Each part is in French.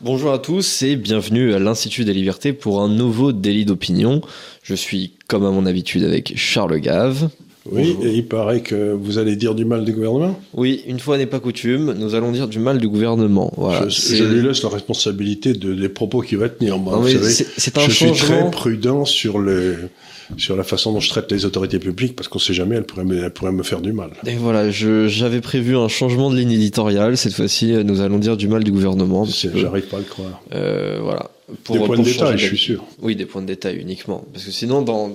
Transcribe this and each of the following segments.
Bonjour à tous et bienvenue à l'Institut des libertés pour un nouveau délit d'opinion. Je suis, comme à mon habitude, avec Charles Gave. Oui, et il paraît que vous allez dire du mal du gouvernement Oui, une fois n'est pas coutume, nous allons dire du mal du gouvernement. Voilà, je, je lui laisse la responsabilité de, des propos qu'il va tenir. Moi, Non, vous mais savez, c'est- c'est un je suis très prudent sur, le, sur la façon dont je traite les autorités publiques parce qu'on sait jamais, elles pourraient me, elles pourraient me faire du mal. Et voilà, j'avais prévu un changement de ligne éditoriale. Cette fois-ci, nous allons dire du mal du gouvernement. J'arrive pas à le croire. euh, voilà. Pour- des points pour de détail, je suis sûr. Oui, des points de détail uniquement. Parce que sinon, dans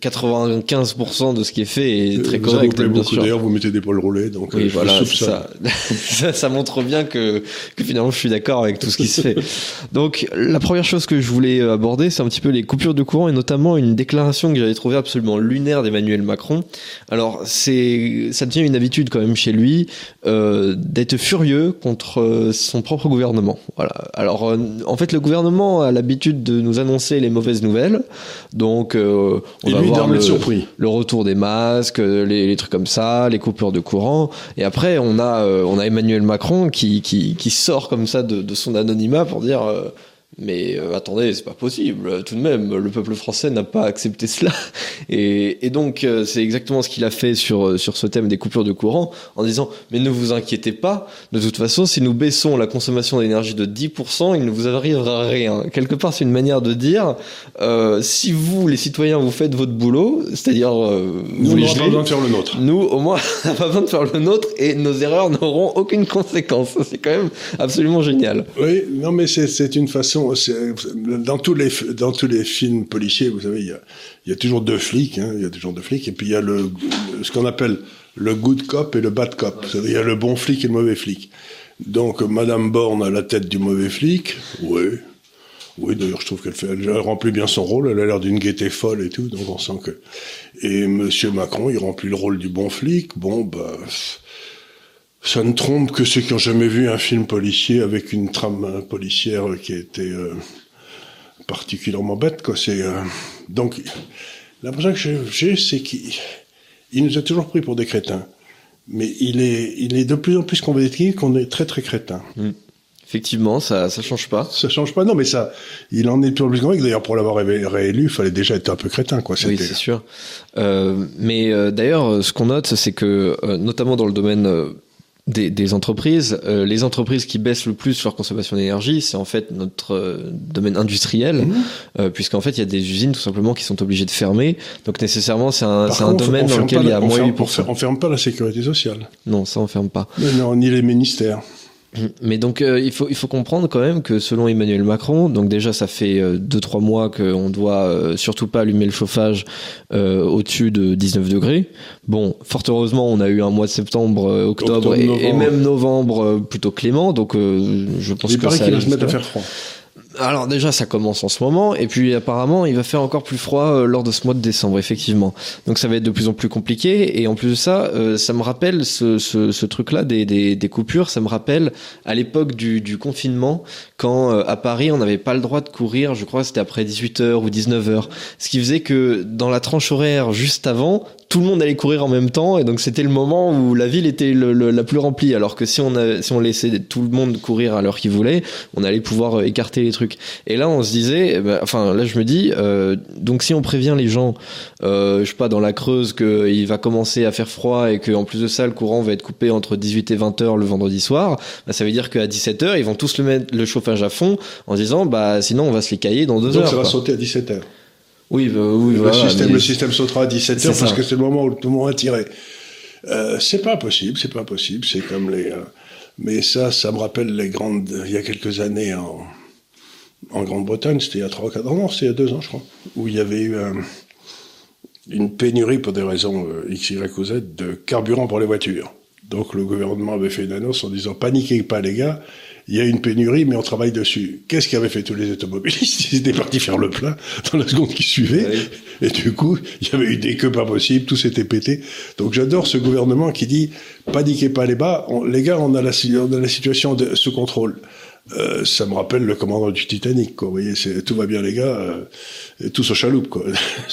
95% de ce qui est fait est très Euh, vous en correct, bien beaucoup d'ailleurs, vous mettez des poils roulés, donc Oui, euh, je voilà, ça. ça. ça montre bien que, que finalement je suis d'accord avec tout ce qui se fait. Donc, la première chose que je voulais euh, aborder, c'est un petit peu les coupures de courant et notamment une déclaration que j'avais trouvée absolument lunaire d'Emmanuel Macron. Alors, c'est, ça devient une habitude quand même chez lui euh, d'être furieux contre son propre gouvernement. Voilà. Alors, euh, en fait, le gouvernement a l'habitude de nous annoncer les mauvaises nouvelles. Donc, euh, on Et va lui, le, être surpris. le retour des masques, les, les trucs comme ça, les coupures de courant. Et après, on a, euh, on a Emmanuel Macron qui, qui, qui sort comme ça de, de son anonymat pour dire euh, mais euh, attendez, c'est pas possible. Tout de même, le peuple français n'a pas accepté cela. Et, et donc, euh, c'est exactement ce qu'il a fait sur, euh, sur ce thème des coupures de courant en disant mais ne vous inquiétez pas. De toute façon, si nous baissons la consommation d'énergie de 10%, il ne vous arrivera rien. Quelque part, c'est une manière de dire euh, si vous, les citoyens, vous faites votre boulot, c'est-à-dire euh, Nous, vous on pas besoin de faire le nôtre. nous, au moins, on n'a pas besoin de faire le nôtre et nos erreurs n'auront aucune conséquence. C'est quand même absolument génial. Oui, non, mais c'est une façon. Dans tous les dans tous les films policiers, vous savez, il y a, il y a toujours deux flics. Hein, il y a toujours deux flics, et puis il y a le ce qu'on appelle le good cop et le bad cop. Savez, Il y a le bon flic et le mauvais flic. Donc Madame Borne a la tête du mauvais flic. Oui. Oui, d'ailleurs, je trouve qu'elle fait, elle remplit bien son rôle. Elle a l'air d'une gaieté folle et tout, donc on sent que. Et Monsieur Macron, il remplit le rôle du bon flic. Bon, bah, ça ne trompe que ceux qui ont jamais vu un film policier avec une trame policière qui a été euh, particulièrement bête, quoi. C'est euh, donc l'impression que j'ai- c'est qu'il il nous a toujours pris pour des crétins, mais il est, il est de plus en plus convaincu qu'on est très très crétins. Effectivement, ça, ça change pas. Ça change pas, non, mais ça, il en est de plus en plus convaincu. D'ailleurs, pour l'avoir ré- réélu, il fallait déjà être un peu crétin, quoi. Oui, c'est sûr. Euh, mais euh, d'ailleurs, ce qu'on note, c'est que, euh, notamment dans le domaine euh, des, des entreprises, euh, les entreprises qui baissent le plus leur consommation d'énergie, c'est en fait notre euh, domaine industriel, euh, puisqu'en fait, il y a des usines tout simplement qui sont obligées de fermer. Donc nécessairement, c'est un, c'est un domaine dans lequel il y a moins ferme- 8%. On ferme pas la sécurité sociale. Non, ça on ferme pas. Mais non, ni les ministères. Mais donc euh, il faut il faut comprendre quand même que selon Emmanuel Macron, donc déjà ça fait euh, deux trois mois qu'on doit euh, surtout pas allumer le chauffage euh, au-dessus de 19 degrés. Bon, fort heureusement on a eu un mois de septembre, euh, octobre, Octobre, et, même novembre euh, plutôt clément. Donc euh, je pense Il que paraît ça qu'il va se mettre à faire froid. Alors déjà ça commence en ce moment et puis apparemment il va faire encore plus froid euh, lors de ce mois de décembre effectivement. Donc ça va être de plus en plus compliqué et en plus de ça euh, ça me rappelle ce, ce, ce truc là des, des, des coupures, ça me rappelle à l'époque du, du confinement quand euh, à Paris on n'avait pas le droit de courir, je crois c'était après 18h ou 19h. Ce qui faisait que dans la tranche horaire juste avant tout le monde allait courir en même temps et donc c'était le moment où la ville était le- le- la plus remplie alors que si on a, si on laissait tout le monde courir à l'heure qu'il voulait on allait pouvoir euh, écarter les trucs et là on se disait ben, enfin là je me dis euh, donc si on prévient les gens euh, je sais pas dans la Creuse que il va commencer à faire froid et que en plus de ça le courant va être coupé entre 18 et 20 heures le vendredi soir bah, ça veut dire qu'à 17 heures ils vont tous le mettre le chauffage à fond en disant bah sinon on va se les cailler dans deux Donc heures ça va sauter à 17h. Oui bah, oui le, voilà, système, mais- le système sautera à C'est 17h parce ça. que c'est le moment où tout le monde a tiré. Euh, c'est pas possible, c'est pas possible, c'est comme les... euh, mais ça, ça me rappelle les grandes... Il y a quelques années en, en Grande-Bretagne, c'était il y a 3 ou 4 ans, non, c'était il y a 2 ans, je crois, où il y avait eu un- une pénurie pour des raisons euh, X, Y ou Z de carburant pour les voitures. Donc le gouvernement avait fait une annonce en disant paniquez pas les gars, il y a une pénurie mais on travaille dessus. Qu'est-ce qu'avaient fait tous les automobilistes Ils étaient partis faire le plein dans la seconde qui suivait Oui. et du coup il y avait eu des queues pas possibles, tout s'était pété. Donc j'adore ce gouvernement qui dit paniquez pas les bas, on- les gars on a la, si- on a la situation de, sous contrôle. euh, ça me rappelle le commandant du Titanic, quoi. Vous voyez, c'est tout va bien les gars, euh, tous au chaloupe, quoi.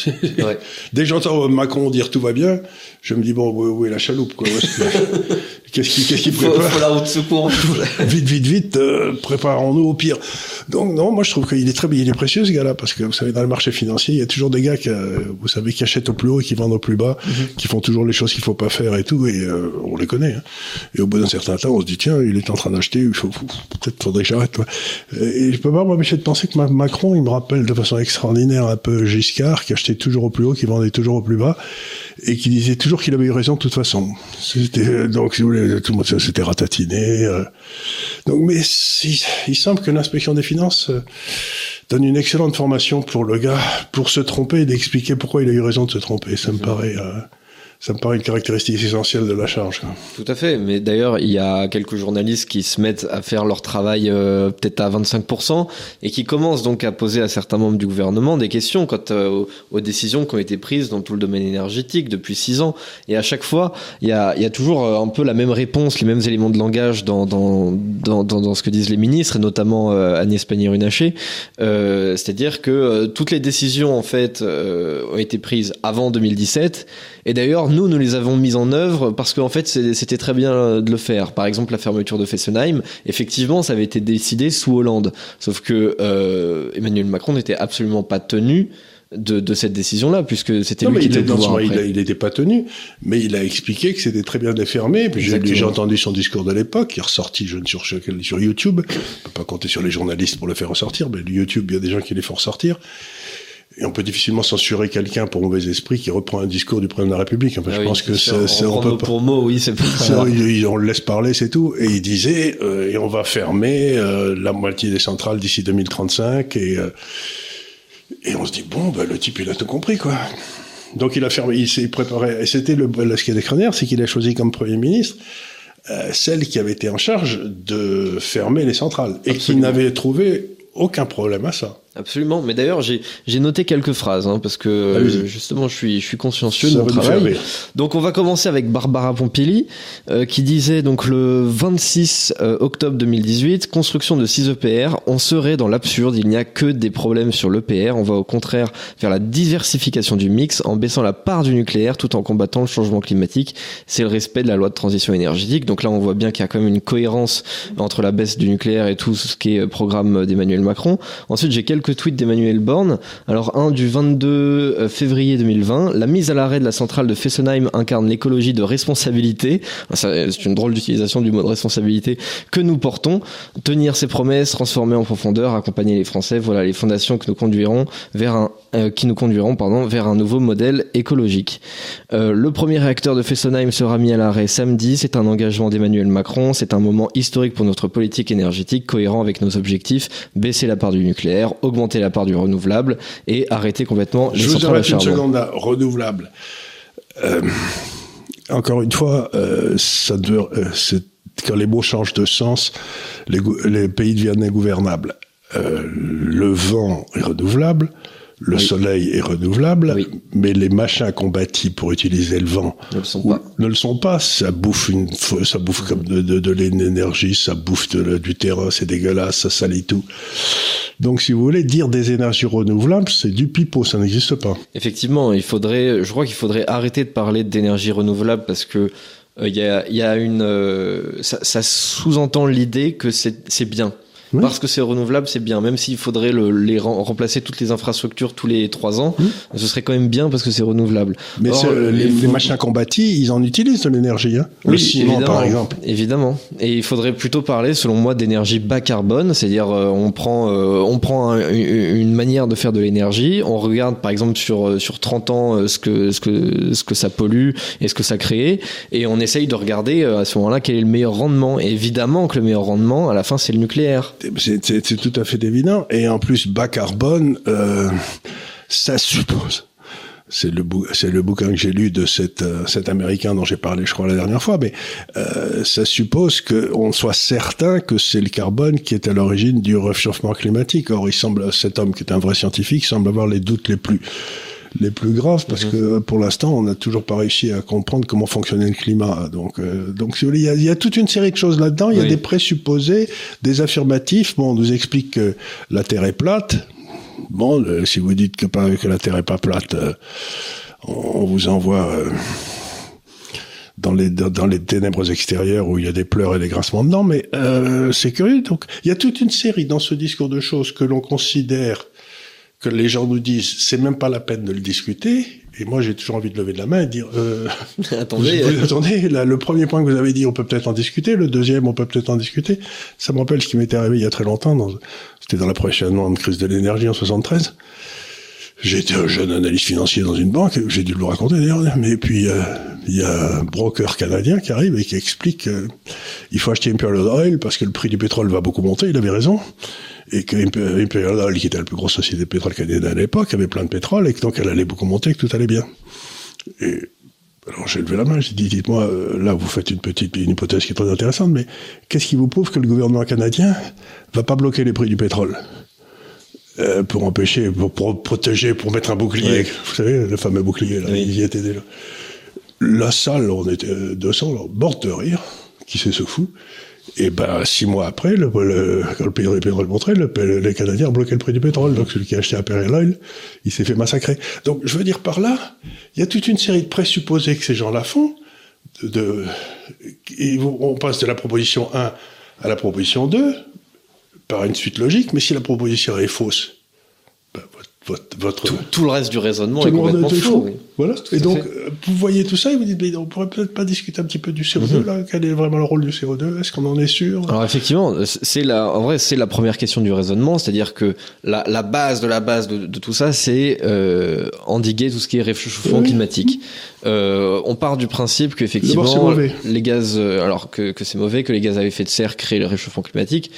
ouais. Dès que j'entends Macron dire tout va bien, je me dis bon, où, est la chaloupe, quoi Qu'est-ce qui, qu'est-ce qui prépare faut, la route secours. vite, vite, vite, euh, préparons-nous au pire. Donc non, moi je trouve qu'il est très, il est précieux ce gars-là, parce que vous savez dans le marché financier, il y a toujours des gars qui, euh, vous savez, qui achètent au plus haut et qui vendent au plus bas, mhm. qui font toujours les choses qu'il faut pas faire et tout, et euh, on les connaît. Hein. Et au bout d'un certain temps, on se dit tiens, il est en train d'acheter, il faut, peut-être faudrait que j'arrête. Et je peux pas m'empêcher de penser que Macron, il me rappelle de façon extraordinaire un peu Giscard, qui achetait toujours au plus haut, qui vendait toujours au plus bas, et qui disait toujours qu'il avait eu raison de toute façon. C'était donc si vous voulez, tout le monde s'était ratatiné. Euh. Donc, mais il, semble que l'inspection des finances euh, donne une excellente formation pour le gars pour se tromper et d'expliquer pourquoi il a eu raison de se tromper. Ça me paraît. Euh, ça me paraît une caractéristique essentielle de la charge. Tout à fait. Mais d'ailleurs, il y a quelques journalistes qui se mettent à faire leur travail euh, peut-être à 25% et qui commencent donc à poser à certains membres du gouvernement des questions quant euh, aux, décisions qui ont été prises dans tout le domaine énergétique depuis six ans. Et à chaque fois, il y a, toujours euh, un peu la même réponse, les mêmes éléments de langage dans, ce que disent les ministres, et notamment Agnès Pannier-Runacher. C'est-à-dire que toutes les décisions en fait ont été prises avant 2017 et d'ailleurs, nous, nous les avons mises en œuvre parce qu'en fait, c'était très bien de le faire. Par exemple, la fermeture de Fessenheim, effectivement, ça avait été décidé sous Hollande. Sauf que euh, Emmanuel Macron n'était absolument pas tenu de, de, cette décision-là, puisque c'était lui qui était pouvoir. Il n'était pas tenu, mais il a expliqué que c'était très bien de fermer. Puis j'ai entendu son discours de l'époque, qui est ressorti je ne sur, sur YouTube. On peut pas compter sur les journalistes pour le faire ressortir, mais YouTube, il y a des gens qui les font ressortir. Et on peut difficilement censurer quelqu'un pour mauvais esprit qui reprend un discours du président de la République. Enfin, je ah pense que c'est on, peut pour mot, oui, c'est on, on le laisse parler, c'est tout. Et il disait, euh, et on va fermer euh, la moitié des centrales d'ici 2035. Et euh, et on se dit bon, bah, le type il a tout compris quoi. Donc il a fermé, il s'est préparé. Et c'était le, ce qui est extraordinaire, c'est qu'il a choisi comme premier ministre celle qui avait été en charge de fermer les centrales et qui n'avait trouvé aucun problème à ça. Absolument, mais d'ailleurs j'ai noté quelques phrases hein, parce que justement je suis je suis consciencieux de mon travail. Donc on va commencer avec Barbara Pompili euh, qui disait donc le 26 euh, octobre 2018 construction de 6 EPR, on serait dans l'absurde, il n'y a que des problèmes sur l'EPR, on va au contraire faire la diversification du mix en baissant la part du nucléaire tout en combattant le changement climatique, c'est le respect de la loi de transition énergétique. Donc là on voit bien qu'il y a quand même une cohérence entre la baisse du nucléaire et tout ce qui est programme d'Emmanuel Macron. Ensuite j'ai quelques tweet d'Emmanuel Borne. Alors un du 22 euh, février 2020, la mise à l'arrêt de la centrale de Fessenheim incarne l'écologie de responsabilité. C'est une drôle d'utilisation du mot de responsabilité que nous portons. Tenir ses promesses, transformer en profondeur, accompagner les Français. Voilà les fondations que nous conduirons vers un euh, qui nous conduiront pardon vers un nouveau modèle écologique. Euh, le premier réacteur de Fessenheim sera mis à l'arrêt samedi. C'est un engagement d'Emmanuel Macron. C'est un moment historique pour notre politique énergétique, cohérent avec nos objectifs baisser la part du nucléaire, augmenter la part du renouvelable et arrêter complètement les Je vous arrête une seconde là, renouvelable. Euh, encore une fois, euh, ça euh, quand les mots changent de sens, les, les pays deviennent ingouvernables. Le vent est renouvelable, le soleil est renouvelable, mais les machins qu'on bâtit pour utiliser le vent ne le sont pas. Ne le sont pas. Ça bouffe une, ça bouffe comme de, de, l'énergie, ça bouffe du terrain, c'est dégueulasse, ça salit tout. Donc, si vous voulez dire des énergies renouvelables, c'est du pipeau, ça n'existe pas. Effectivement, il faudrait, je crois qu'il faudrait arrêter de parler d'énergie renouvelable parce que euh, il y, a, y, a, une, euh, ça, ça sous-entend l'idée que c'est bien. Parce que c'est renouvelable, c'est bien. Même s'il faudrait le, les remplacer toutes les infrastructures tous les trois ans, ce serait quand même bien parce que c'est renouvelable. Mais les, machins qu'on bâtit, ils en utilisent de l'énergie. Hein le ciment, par exemple. Évidemment. Et il faudrait plutôt parler, selon moi, d'énergie bas carbone. C'est-à-dire, euh, on prend, euh, on prend une manière de faire de l'énergie. On regarde, par exemple, sur euh, sur 30 ans, ce que ce que ce que ça pollue et ce que ça crée, et on essaye de regarder à ce moment-là quel est le meilleur rendement. Et évidemment que le meilleur rendement, à la fin, c'est le nucléaire. C'est tout à fait évident. Et en plus, bas carbone, euh, ça suppose. C'est le, c'est le bouquin que j'ai lu de cet, euh, cet Américain dont j'ai parlé, je crois, la dernière fois, mais euh, ça suppose qu'on soit certain que c'est le carbone qui est à l'origine du réchauffement climatique. Or, il semble, cet homme qui est un vrai scientifique semble avoir les doutes les plus les plus graves parce mhm. que pour l'instant, on n'a toujours pas réussi à comprendre comment fonctionnait le climat. Donc, euh, donc si vous voulez, il y, a, il y, a, toute une série de choses là-dedans. Il y a des présupposés, des affirmatifs. Bon, on nous explique que la Terre est plate. Bon, euh, si vous dites que, que la Terre est pas plate, euh, on, vous envoie dans les dans les ténèbres extérieures où il y a des pleurs et des grincements dedans. Mais c'est curieux. Donc, il y a toute une série dans ce discours de choses que l'on considère que les gens nous disent c'est même pas la peine de le discuter. Et moi, j'ai toujours envie de lever de la main et de dire euh, attendez, vous, attendez. Là, le premier point que vous avez dit, on peut peut-être en discuter. Le deuxième, on peut peut-être en discuter. Ça me rappelle ce qui m'était arrivé il y a très longtemps. C'était dans la prochaine crise de l'énergie en 73. J'étais un jeune analyste financier dans une banque, j'ai dû le raconter d'ailleurs, mais puis euh, il y a un broker canadien qui arrive et qui explique qu'il faut acheter Imperial Oil parce que le prix du pétrole va beaucoup monter, il avait raison et que Imperial Oil, qui était la plus grosse société de pétrole canadienne à l'époque, avait plein de pétrole et que donc elle allait beaucoup monter, que tout allait bien. Et alors j'ai levé la main, j'ai dit, dites-moi, euh, là vous faites une petite une hypothèse qui est très intéressante, mais qu'est-ce qui vous prouve que le gouvernement canadien va pas bloquer les prix du pétrole? Euh, pour empêcher, pour, protéger, pour mettre un bouclier, vous savez, le fameux bouclier, là, ils y étaient déjà. La salle, on était 200, là, bord de rire, qui sait se fout. Et ben six mois après, le, le, quand le prix du pétrole montrait, le, les Canadiens ont bloqué le prix du pétrole. Donc celui qui a acheté Imperial Oil, il s'est fait massacrer. Donc je veux dire par là, il y a toute une série de présupposés que ces gens-là font. De, de et on passe de la proposition 1 à la proposition 2 par une suite logique, mais si la proposition est fausse, ben, votre, tout, le reste du raisonnement est complètement faux. Voilà. et donc, euh, vous voyez tout ça et vous dites, mais on pourrait peut-être pas discuter un petit peu du CO2 mhm. là. Quel est vraiment le rôle du CO2 Est-ce qu'on en est sûr? Alors effectivement, c'est la, en vrai, c'est la première question du raisonnement, c'est-à-dire que la, la, base de la base de, de tout ça, c'est euh, endiguer tout ce qui est réchauffement climatique. Euh, on part du principe qu'effectivement, les gaz, euh, alors que, que c'est mauvais, que les gaz à effet de serre créent le réchauffement climatique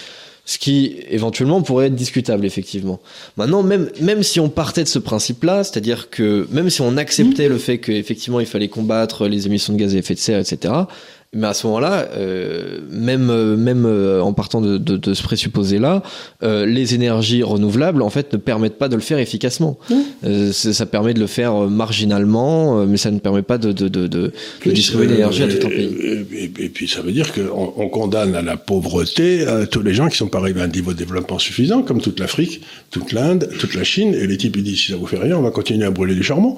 ce qui éventuellement pourrait être discutable effectivement. Maintenant, même même si on partait de ce principe-là, c'est-à-dire que même si on acceptait mmh. le fait qu'effectivement il fallait combattre les émissions de gaz à effet de serre, etc., mais à ce moment-là, euh, même euh, même euh, en partant de, de, de ce présupposé-là, euh, les énergies renouvelables en fait ne permettent pas de le faire efficacement. Euh, ça permet de le faire marginalement, mais ça ne permet pas de, de, de, de distribuer l'énergie à tout un pays. Et, puis ça veut dire qu'on on condamne à la pauvreté tous les gens qui sont pas arrivés à un niveau de développement suffisant, comme toute l'Afrique, toute l'Inde, toute la Chine. Et les types ils disent si ça vous fait rien, on va continuer à brûler du charbon.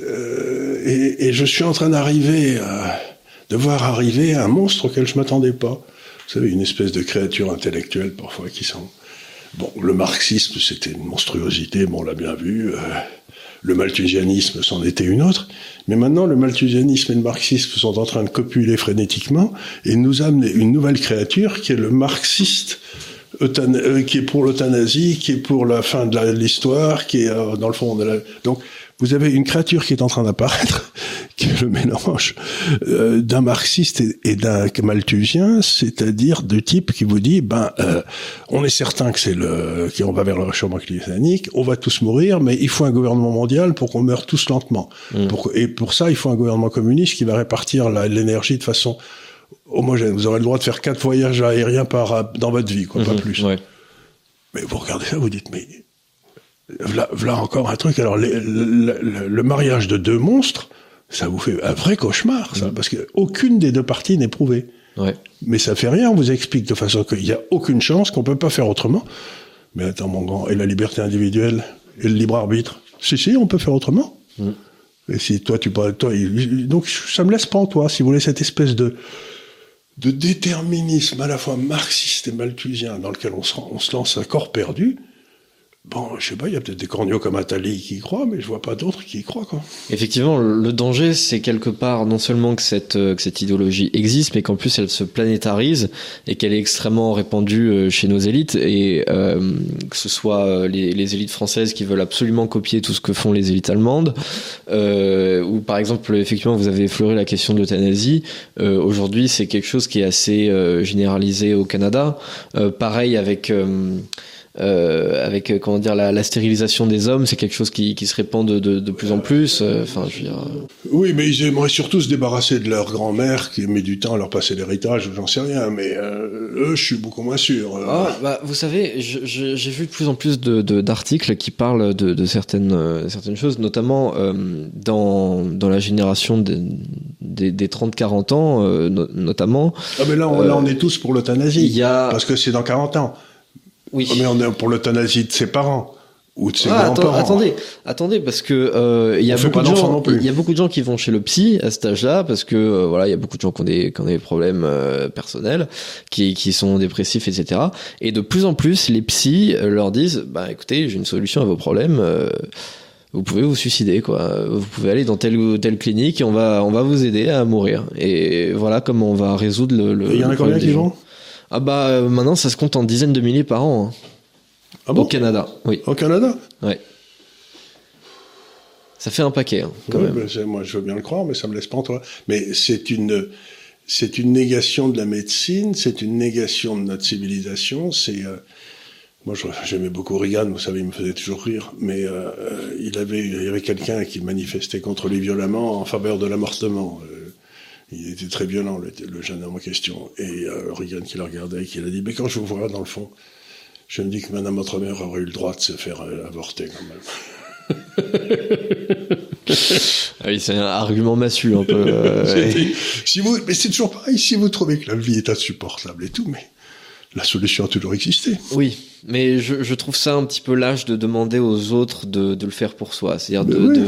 Et, et, je suis en train d'arriver à de voir arriver un monstre auquel je m'attendais pas. Vous savez, une espèce de créature intellectuelle parfois qui sont... Bon, le marxisme, c'était une monstruosité, bon, on l'a bien vu. Euh, le malthusianisme, c'en était une autre. Mais maintenant, le malthusianisme et le marxisme sont en train de copuler frénétiquement et nous amener une nouvelle créature qui est le marxiste euh, qui est pour l'euthanasie, qui est pour la fin de l'histoire, qui est euh, dans le fond de la... Donc, vous avez une créature qui est en train d'apparaître, qui est le mélange euh, d'un marxiste et, d'un malthusien, c'est-à-dire de type qui vous dit, ben, euh, on est certain que c'est le, qu'on va vers le réchauffement climatique, on va tous mourir, mais il faut un gouvernement mondial pour qu'on meure tous lentement. Mm. et pour ça, il faut un gouvernement communiste qui va répartir l'énergie de façon homogène. Vous aurez le droit de faire quatre voyages aériens par dans votre vie, quoi, pas mm-hmm. plus. Mais vous regardez ça, vous dites, mais Voilà, encore un truc. Alors, le, mariage de deux monstres, ça vous fait un vrai cauchemar, ça, mm. parce qu'aucune des deux parties n'est prouvée. Ouais. Mais ça fait rien, on vous explique de façon qu'il n'y a aucune chance, qu'on peut pas faire autrement. Mais attends, mon grand, et la liberté individuelle, et le libre arbitre? Si, si, on peut faire autrement. Mm. Et si toi, tu toi, donc ça me laisse pas en toi, si vous voulez, cette espèce de, de déterminisme à la fois marxiste et malthusien dans lequel on se, on se lance à corps perdu, Bon, je sais pas, il y a peut-être des corneaux comme Atali qui y croient, mais je vois pas d'autres qui y croient, quoi. Effectivement, le danger, c'est quelque part non seulement que cette, euh, que cette idéologie existe, mais qu'en plus elle se planétarise et qu'elle est extrêmement répandue euh, chez nos élites et euh, que ce soit les, les, élites françaises qui veulent absolument copier tout ce que font les élites allemandes, euh, ou par exemple, effectivement, vous avez effleuré la question de l'euthanasie. Euh, Aujourd'hui, c'est quelque chose qui est assez généralisé au Canada. pareil avec euh, avec comment dire la, la, stérilisation des hommes, c'est quelque chose qui, qui se répand de, de, de plus en plus. Enfin, je veux dire. Oui, mais ils aimeraient surtout se débarrasser de leur grand-mère qui met du temps à leur passer l'héritage, j'en sais rien. Mais eux, je suis beaucoup moins sûr. Ah, bah, vous savez, j'ai vu de plus en plus d'articles qui parlent de, certaines certaines choses, notamment dans dans la génération des, des, des 30-40 ans, notamment. Ah, mais là, on, là, on est tous pour l'euthanasie. A... Parce que c'est dans 40 ans. Oui. Mais on est pour l'euthanasie de ses parents ou de ses ah, grands-parents. Attendez, attendez, parce que euh, il y a beaucoup de gens, il y a beaucoup de gens qui vont chez le psy à cet âge-là, parce que euh, voilà, il y a beaucoup de gens qui ont des, qui ont des problèmes euh, personnels, qui, qui sont dépressifs, etc. Et de plus en plus, les psys euh, leur disent, bah écoutez, j'ai une solution à vos problèmes. vous pouvez vous suicider, quoi. Vous pouvez aller dans telle ou telle clinique et on va, on va vous aider à mourir. Et voilà comment on va résoudre le. le il y en a combien qui vont? Ah bah euh, maintenant ça se compte en dizaines de milliers par an. Hein. Ah bon Au Canada, oui. Au Canada Ouais. Ça fait un paquet, hein, quand même. Ben, moi, je veux bien le croire, mais ça me laisse pas en toi. Mais c'est une, c'est une négation de la médecine, c'est une négation de notre civilisation. C'est, euh, moi, j'aimais beaucoup Reagan, vous savez, il me faisait toujours rire, mais euh, il avait, il y avait quelqu'un qui manifestait contre lui violemment en faveur de l'amortement. Il était très violent, le, jeune homme en question. Et euh, Reagan qui le regardait et qui a dit, mais quand je vous vois dans le fond, je me dis que madame votre mère aurait eu le droit de se faire euh, avorter quand même. ah oui, c'est un argument massu un peu. Euh, si vous, mais c'est toujours pareil, si vous trouvez que la vie est insupportable et tout, mais la solution a toujours existé. Oui, mais je, je trouve ça un petit peu lâche de demander aux autres de, de le faire pour soi. C'est-à-dire de, de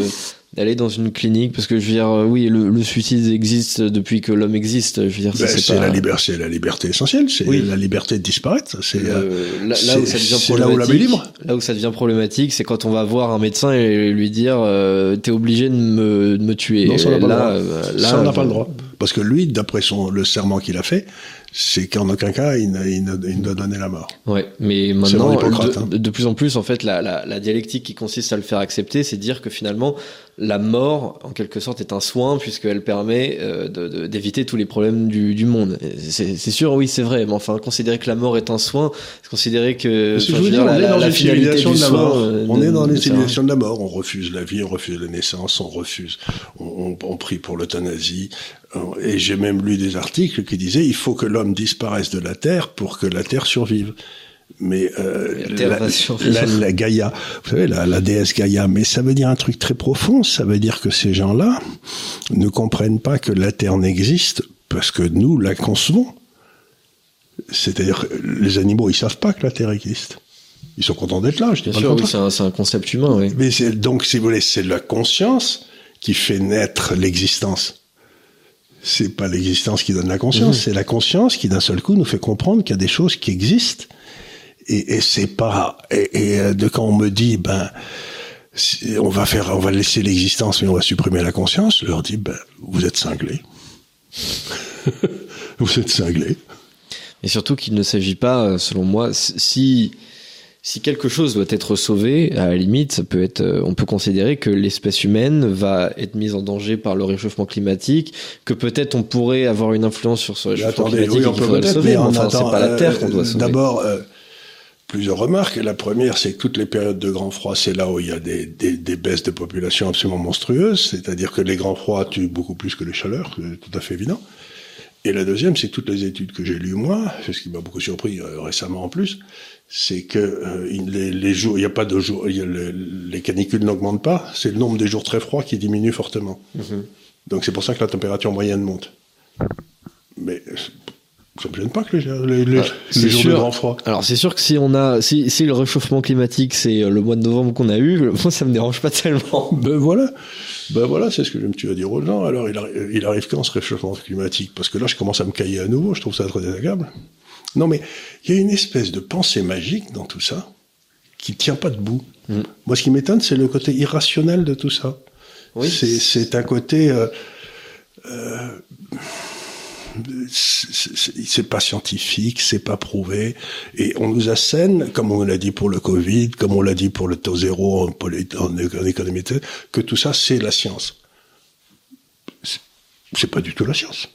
d'aller dans une clinique parce que je veux dire euh, oui le, le suicide existe depuis que l'homme existe je veux dire ben, c'est la liberté la liberté essentielle c'est la liberté de disparaître c'est euh, là, là, où ça devient problématique là où, la libre. là où ça devient problématique c'est quand on va voir un médecin et lui dire euh, t'es obligé de me, de me tuer. Non, ça, on là, euh, là, ça on n'a pas le droit parce que lui d'après son le serment qu'il a fait c'est qu'en aucun cas il, il, il, doit donner la mort. Ouais, mais maintenant, de, hein. de, plus en plus, en fait, la, la, la, dialectique qui consiste à le faire accepter, c'est dire que finalement, la mort, en quelque sorte, est un soin puisqu'elle permet euh, d'éviter tous les problèmes du, du monde. C'est sûr, oui, c'est vrai, mais enfin, considérer que la mort est un soin, considérer que enfin, je dire, on est dans la, civilisation de la mort. Euh, on est dans de la mort. On refuse la vie, on refuse la naissance, on refuse, on, on, on prie pour l'euthanasie, et j'ai même lu des articles qui disaient il faut que l'homme disparaisse de la Terre pour que la Terre survive. Mais euh, la, la, Gaïa, vous savez, la, la, déesse Gaïa, mais ça veut dire un truc très profond. Ça veut dire que ces gens-là ne comprennent pas que la Terre n'existe parce que nous la concevons. C'est-à-dire, les animaux, ils savent pas que la Terre existe. Ils sont contents d'être là. Je Bien sûr, oui, c'est un, un, concept humain. Oui. Mais donc, si vous voulez, c'est la conscience qui fait naître l'existence c'est pas l'existence qui donne la conscience, mmh. c'est la conscience qui d'un seul coup nous fait comprendre qu'il y a des choses qui existent. Et, et c'est pas et, et, euh, de quand on me dit ben on va faire on va laisser l'existence mais on va supprimer la conscience, je leur dis ben vous êtes cinglés. vous êtes cinglés. Et surtout qu'il ne s'agit pas, selon moi, si si quelque chose doit être sauvé, à la limite, ça peut être, euh, on peut considérer que l'espèce humaine va être mise en danger par le réchauffement climatique, que peut-être on pourrait avoir une influence sur ce réchauffement climatique oui, qu'il faudrait le sauver, mais, enfin, c'est pas la Terre qu'on doit sauver. D'abord, euh, plusieurs remarques. La première, c'est que toutes les périodes de grand froid, c'est là où il y a des, des, des baisses de population absolument monstrueuses, c'est-à-dire que les grands froids tuent beaucoup plus que les chaleurs, c'est tout à fait évident. Et la deuxième, c'est toutes les études que j'ai lues moi, ce qui m'a beaucoup surpris euh, récemment en plus, c'est que euh, les, les, jours, il n'y a pas de jours, le, les canicules n'augmentent pas, c'est le nombre des jours très froids qui diminue fortement. Mm-hmm. Donc c'est pour ça que la température moyenne monte. Mais ça me gêne pas que les, les, ah, les jours sûr. de grand froid. Alors c'est sûr que si on a, si, si le réchauffement climatique c'est euh, le mois de novembre qu'on a eu, moi ça me dérange pas tellement. Ben voilà, ben voilà, c'est ce que je me tue à dire aux gens. Alors il, arrive, il arrive quand ce réchauffement climatique? Parce que là je commence à me cailler à nouveau, je trouve ça très désagréable. Non, mais il y a une espèce de pensée magique dans tout ça qui tient pas debout. Mm. Moi, ce qui m'étonne, c'est le côté irrationnel de tout ça. Oui. C'est un côté. Euh, euh, c'est pas scientifique, c'est pas prouvé, et on nous assène, comme on l'a dit pour le Covid, comme on l'a dit pour le taux zéro en, en, en économie, que tout ça c'est la science. C'est pas du tout la science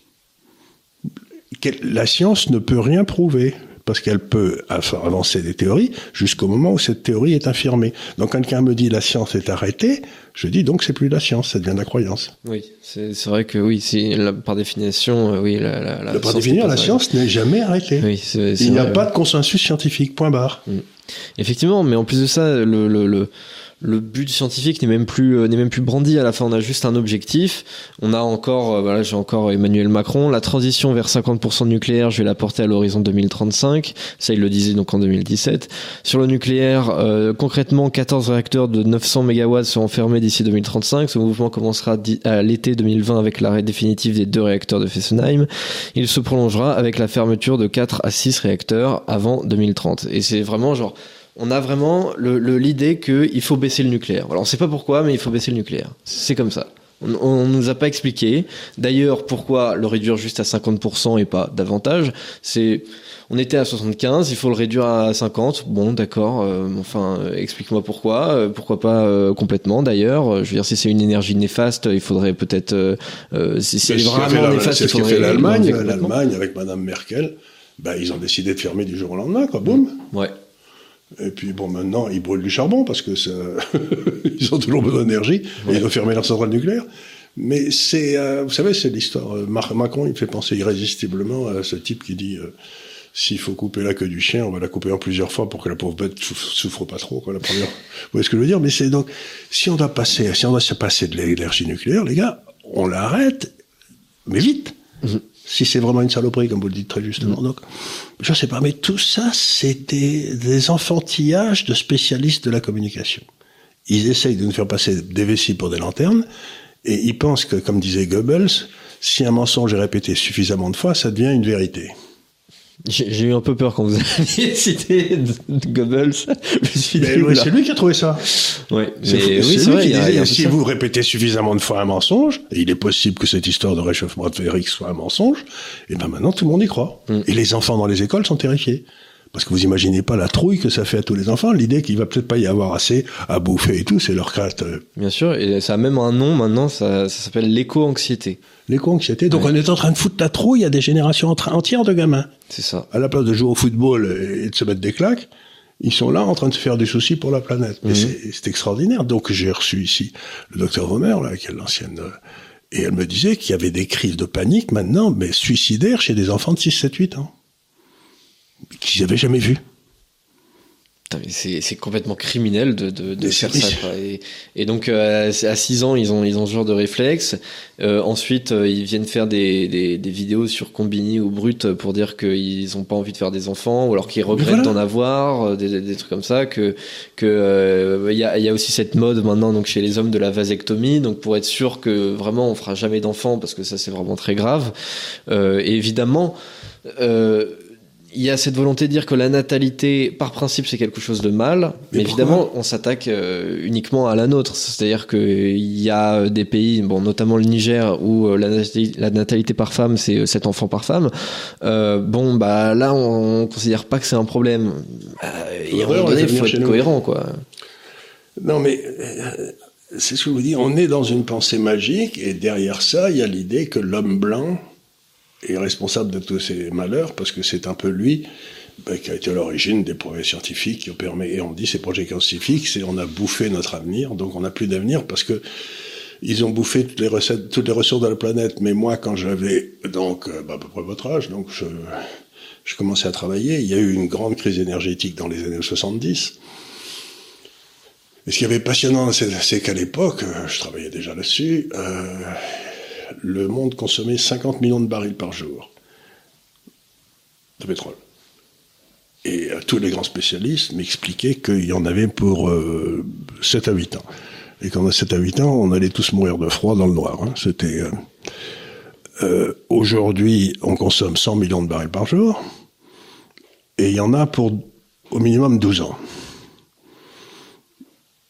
la science ne peut rien prouver. Parce qu'elle peut avancer des théories jusqu'au moment où cette théorie est infirmée. Donc quand quelqu'un me dit la science est arrêtée, je dis donc c'est plus la science, ça devient de la croyance. Oui, c'est vrai que oui, par définition, euh, oui, la, la, la Par définition, la science n'est jamais arrêtée. Oui, Il n'y a pas de consensus scientifique, point barre. Mm. Effectivement, mais en plus de ça, le, le, le le but scientifique n'est même plus euh, n'est même plus brandi. À la fin on a juste un objectif. On a encore euh, voilà j'ai encore Emmanuel Macron. La transition vers 50% de nucléaire je vais la porter à l'horizon 2035 ça il le disait donc en 2017 sur le nucléaire euh, concrètement 14 réacteurs de 900 MW seront fermés d'ici 2035 ce mouvement commencera à l'été 2020 avec l'arrêt définitif des deux réacteurs de Fessenheim. Il se prolongera avec la fermeture de 4 à 6 réacteurs avant 2030 et c'est vraiment genre on a vraiment l'idée qu'il faut baisser le nucléaire. Alors on ne sait pas pourquoi, mais il faut baisser le nucléaire. C'est comme ça. On, ne nous a pas expliqué. D'ailleurs, pourquoi le réduire juste à 50% et pas davantage C'est, on était à 75, il faut le réduire à 50. Bon, d'accord. Euh, enfin, explique-moi pourquoi. Euh, pourquoi pas euh, complètement D'ailleurs, je veux dire, si c'est une énergie néfaste, il faudrait peut-être. si, c'est vraiment néfaste, il faudrait. l'Allemagne. L'Allemagne avec Madame Merkel, bah, ils ont décidé de fermer du jour au lendemain, quoi. Boum. Ouais. Et puis bon, maintenant, ils brûlent du charbon parce que ça... ils ont toujours besoin d'énergie. Ils ont fermé leur centrale nucléaire. Mais c'est, euh, vous savez, c'est l'histoire. Euh, Macron, il fait penser irrésistiblement à ce type qui dit euh, s'il faut couper la queue du chien, on va la couper en plusieurs fois pour que la pauvre bête souffre pas trop. Quoi, la première. Vous voyez ce que je veux dire? Mais c'est donc, si on doit passer, si on doit se passer de l'énergie nucléaire, les gars, on l'arrête, mais vite. Mhm si c'est vraiment une saloperie, comme vous le dites très justement. Mm. Donc, je sais pas, mais tout ça, c'était des enfantillages de spécialistes de la communication. Ils essayent de nous faire passer des vessies pour des lanternes, et ils pensent que, comme disait Goebbels, si un mensonge est répété suffisamment de fois, ça devient une vérité. J'ai eu un peu peur quand vous aviez cité Goebbels. c'est lui qui a trouvé ça. Ouais, c'est oui, c'est vrai. si vous répétez suffisamment de fois un mensonge, et il est possible que cette histoire de réchauffement atmosphérique soit un mensonge, et ben maintenant tout le monde y croit. Mm. Et les enfants dans les écoles sont terrifiés. Parce que vous imaginez pas la trouille que ça fait à tous les enfants. L'idée qu'il va peut-être pas y avoir assez à bouffer et tout, c'est leur crainte. Bien sûr, et ça a même un nom maintenant, ça, ça s'appelle l'éco-anxiété. L'éco-anxiété. Donc on est en train de foutre la trouille à des générations entières de gamins. C'est ça. À la place de jouer au football et de se mettre des claques, ils sont là en train de se faire des soucis pour la planète. Mais mhm. c'est extraordinaire. Donc j'ai reçu ici le docteur Vomer, là, qui est l'ancienne... Euh, et elle me disait qu'il y avait des crises de panique maintenant, mais suicidaires chez des enfants de 6, 7, 8 ans qu'ils n'avaient jamais vu. C'est complètement criminel de, de, de faire ça. Et, et, donc euh, à 6 ans, ils ont, ils ont ce genre de réflexe. Euh, ensuite, euh, ils viennent faire des, des, des, vidéos sur Combini ou Brut pour dire qu'ils n'ont pas envie de faire des enfants, ou alors qu'ils regrettent d'en avoir, des, des, trucs comme ça. Que que il y, a, y a aussi cette mode maintenant donc chez les hommes de la vasectomie, donc pour être sûr que vraiment on fera jamais d'enfants parce que ça c'est vraiment très grave. et évidemment. Euh, il y a cette volonté de dire que la natalité, par principe, c'est quelque chose de mal, mais, évidemment, on s'attaque euh, uniquement à la nôtre. C'est-à-dire qu'il y a des pays, bon, notamment le Niger, où euh, la, natalité, par femme, c'est 7 euh, enfants par femme. bon, bah là, on, on considère pas que c'est un problème. il faut être cohérent, quoi. Non, mais c'est ce que je vous dis. On est dans une pensée magique, et derrière ça, il y a l'idée que l'homme blanc est responsable de tous ces malheurs parce que c'est un peu lui ben, qui a été à l'origine des progrès scientifiques qui ont permis, et on dit ces projets scientifiques, c'est on a bouffé notre avenir, donc on n'a plus d'avenir parce que ils ont bouffé toutes les recettes, toutes les ressources de la planète. Mais moi, quand j'avais donc ben, à peu près votre âge, donc je, je commençais à travailler, il y a eu une grande crise énergétique dans les années 70. Et ce qui avait passionnant, c'est qu'à l'époque, euh, je travaillais déjà là-dessus, euh, le monde consommait 50 millions de barils par jour de pétrole. Et euh, tous les grands spécialistes m'expliquaient qu'il y en avait pour 7 euh, à 8 ans. Et quand on a 7 à 8 ans, on allait tous mourir de froid dans le noir. Hein. C'était euh, aujourd'hui, on consomme 100 millions de barils par jour, et il y en a pour au minimum 12 ans.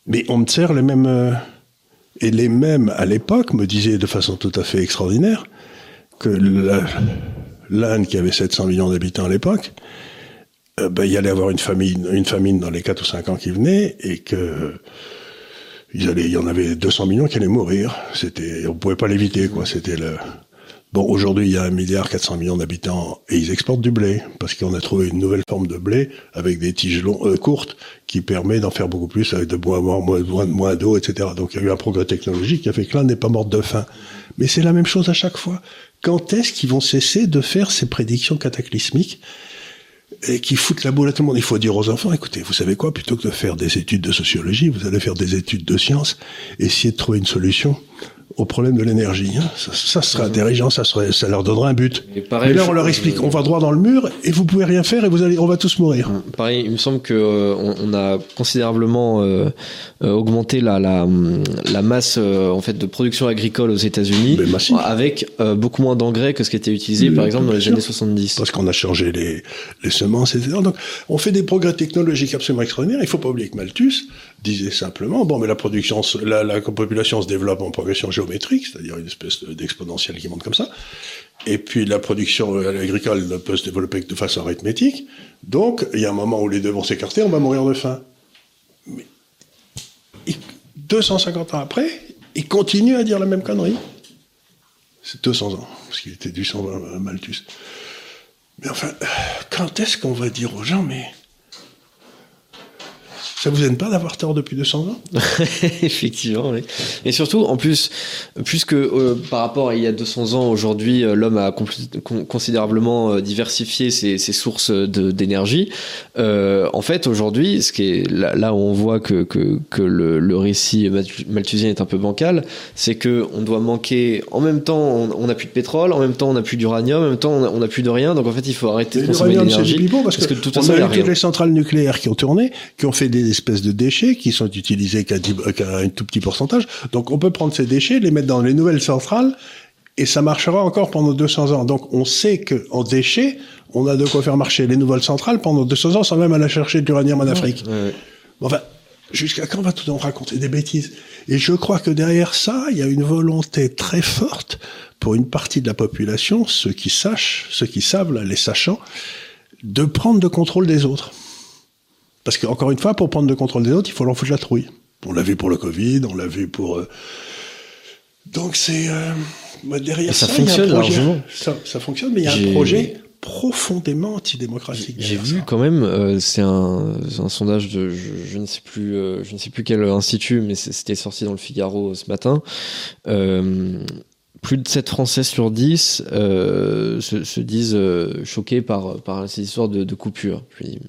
Mais on me sert les mêmes et les mêmes, à l'époque, me disaient de façon tout à fait extraordinaire que l'Inde, qui avait 700 millions d'habitants à l'époque, euh, ben, il y allait avoir une famine, une famine dans les 4 ou 5 ans qui venaient, et que il y en avait 200 millions qui allaient mourir. C'était, on pouvait pas l'éviter, quoi. C'était le, Bon, aujourd'hui, il y a un milliard 400 millions d'habitants et ils exportent du blé parce qu'on a trouvé une nouvelle forme de blé avec des tiges long, euh, courtes qui permet d'en faire beaucoup plus avec de moins, moins, moins, moins d'eau, etc. Donc il y a eu un progrès technologique qui a fait que l'un n'est pas mort de faim. Mais c'est la même chose à chaque fois. Quand est-ce qu'ils vont cesser de faire ces prédictions cataclysmiques et qui foutent la boule à tout le monde? Il faut dire aux enfants, écoutez, vous savez quoi, plutôt que de faire des études de sociologie, vous allez faire des études de sciences, essayer de trouver une solution au problème de l'énergie. Hein. Ça, ça, serait intelligent, ça, serait, ça leur donnerait un but. Et, pareil, là, on leur explique, on va droit dans le mur et vous pouvez rien faire et vous allez, on va tous mourir. Pareil, il me semble que euh, on, a considérablement euh, euh, augmenté la, la, la masse en fait de production agricole aux États-Unis avec beaucoup moins d'engrais que ce qui était utilisé, par exemple, dans les années 70. Parce qu'on a changé les, les semences, etc. Donc, on fait des progrès technologiques absolument extraordinaires. Il faut pas oublier que Malthus disait simplement, bon, mais la population se développe en progression géométrique, c'est-à-dire une espèce d'exponentielle qui monte comme ça. Et puis la production euh, agricole peut se développer de façon arithmétique. Donc, il y a un moment où les deux vont s'écarter, on va mourir de faim. Mais 250 ans après, il continue à dire la même connerie. C'est 200 ans, parce qu'il était du sang Malthus. Mais enfin, quand est-ce qu'on va dire aux gens, mais ça vous aide pas d'avoir tort depuis 200 ans Effectivement, oui. Et surtout, en plus, puisque euh, par rapport à il y a 200 ans, aujourd'hui, euh, l'homme a considérablement euh, diversifié ses, ses sources d'énergie. en fait, aujourd'hui, ce qui est là, où on voit que, que, que le, le, récit malthusien est un peu bancal, c'est que on doit manquer. En même temps, on n'a plus de pétrole, en même temps, on n'a plus d'uranium, en même temps, on n'a plus de rien. Donc en fait, il faut arrêter de consommer l'énergie. Parce, parce, que, de toute façon, on a, toutes les centrales nucléaires qui ont tourné, qui ont fait des espèces de déchets qui sont utilisés qu'à un tout petit pourcentage. Donc on peut prendre ces déchets, les mettre dans les nouvelles centrales et ça marchera encore pendant 200 ans. Donc on sait que en déchets, on a de quoi faire marcher les nouvelles centrales pendant 200 ans sans même aller chercher de l'uranium en Afrique. Enfin, jusqu'à quand va-t-on raconter des bêtises? Et je crois que derrière ça, il y a une volonté très forte pour une partie de la population, ceux qui sachent, ceux qui savent, les sachants, de prendre le contrôle des autres. Parce qu'encore une fois, pour prendre le contrôle des autres, il faut leur foutre la trouille. On l'a vu pour le Covid, on l'a vu pour. Euh, donc c'est euh... derrière ça, ça, fonctionne largement. Ça, ça, fonctionne, mais il y a un projet profondément antidémocratique. J'ai vu quand même, euh, c'est un, un, sondage de, je, je, ne sais plus, euh, je ne sais plus quel institut, mais c'était sorti dans le Figaro ce matin. Euh, plus de 7 Français sur 10 se, se, disent choqués par, par ces histoires de, de coupure. Puis,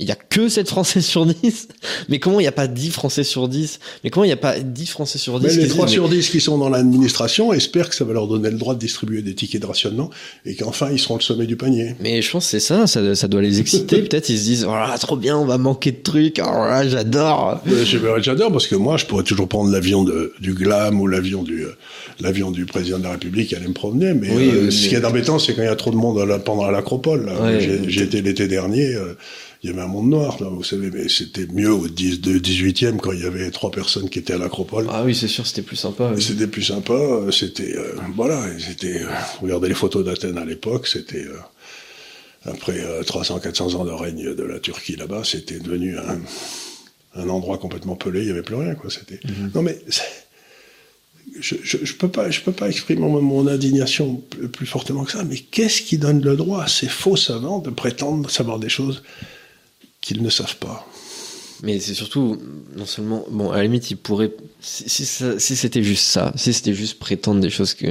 il y a que 7 Français sur 10 Mais comment il n'y a pas 10 Français sur 10 Mais comment il n'y a pas 10 Français sur 10 mais Les 3 sur 10 qui sont dans l'administration espèrent que ça va leur donner le droit de distribuer des tickets de rationnement et qu'enfin ils seront le sommet du panier. Mais je pense que c'est ça, ça, ça, doit les exciter. Peut-être ils se disent, oh trop bien, on va manquer de trucs, oh j'adore. J'adore parce que moi je pourrais toujours prendre l'avion du glam ou l'avion du, euh, l'avion du président de la République et aller me promener. Mais, euh, ce qui est embêtant, c'est quand il y a trop de monde pendant l'acropole. J'ai été l'été dernier. Euh, il y avait un monde noir, là, vous savez, mais c'était mieux au 10, 18e quand il y avait trois personnes qui étaient à l'acropole. Ah oui, c'est sûr, c'était plus sympa. C'était plus sympa, euh, c'était, euh, voilà, c'était, euh, regardez les photos d'Athènes à l'époque, c'était, euh, après 300, 400 ans de règne de la Turquie là-bas, c'était devenu un, un, endroit complètement pelé, il y avait plus rien, quoi, c'était. Mhm. Non mais, je, je, je, peux pas, je peux pas exprimer mon, mon indignation plus, plus fortement que ça, mais qu'est-ce qui donne le droit à ces faux savants de prétendre savoir des choses qu'ils ne savent pas. Mais c'est surtout, non seulement, bon, à la limite, ils pourraient, si, si, si c'était juste ça, si c'était juste prétendre des choses qu'ils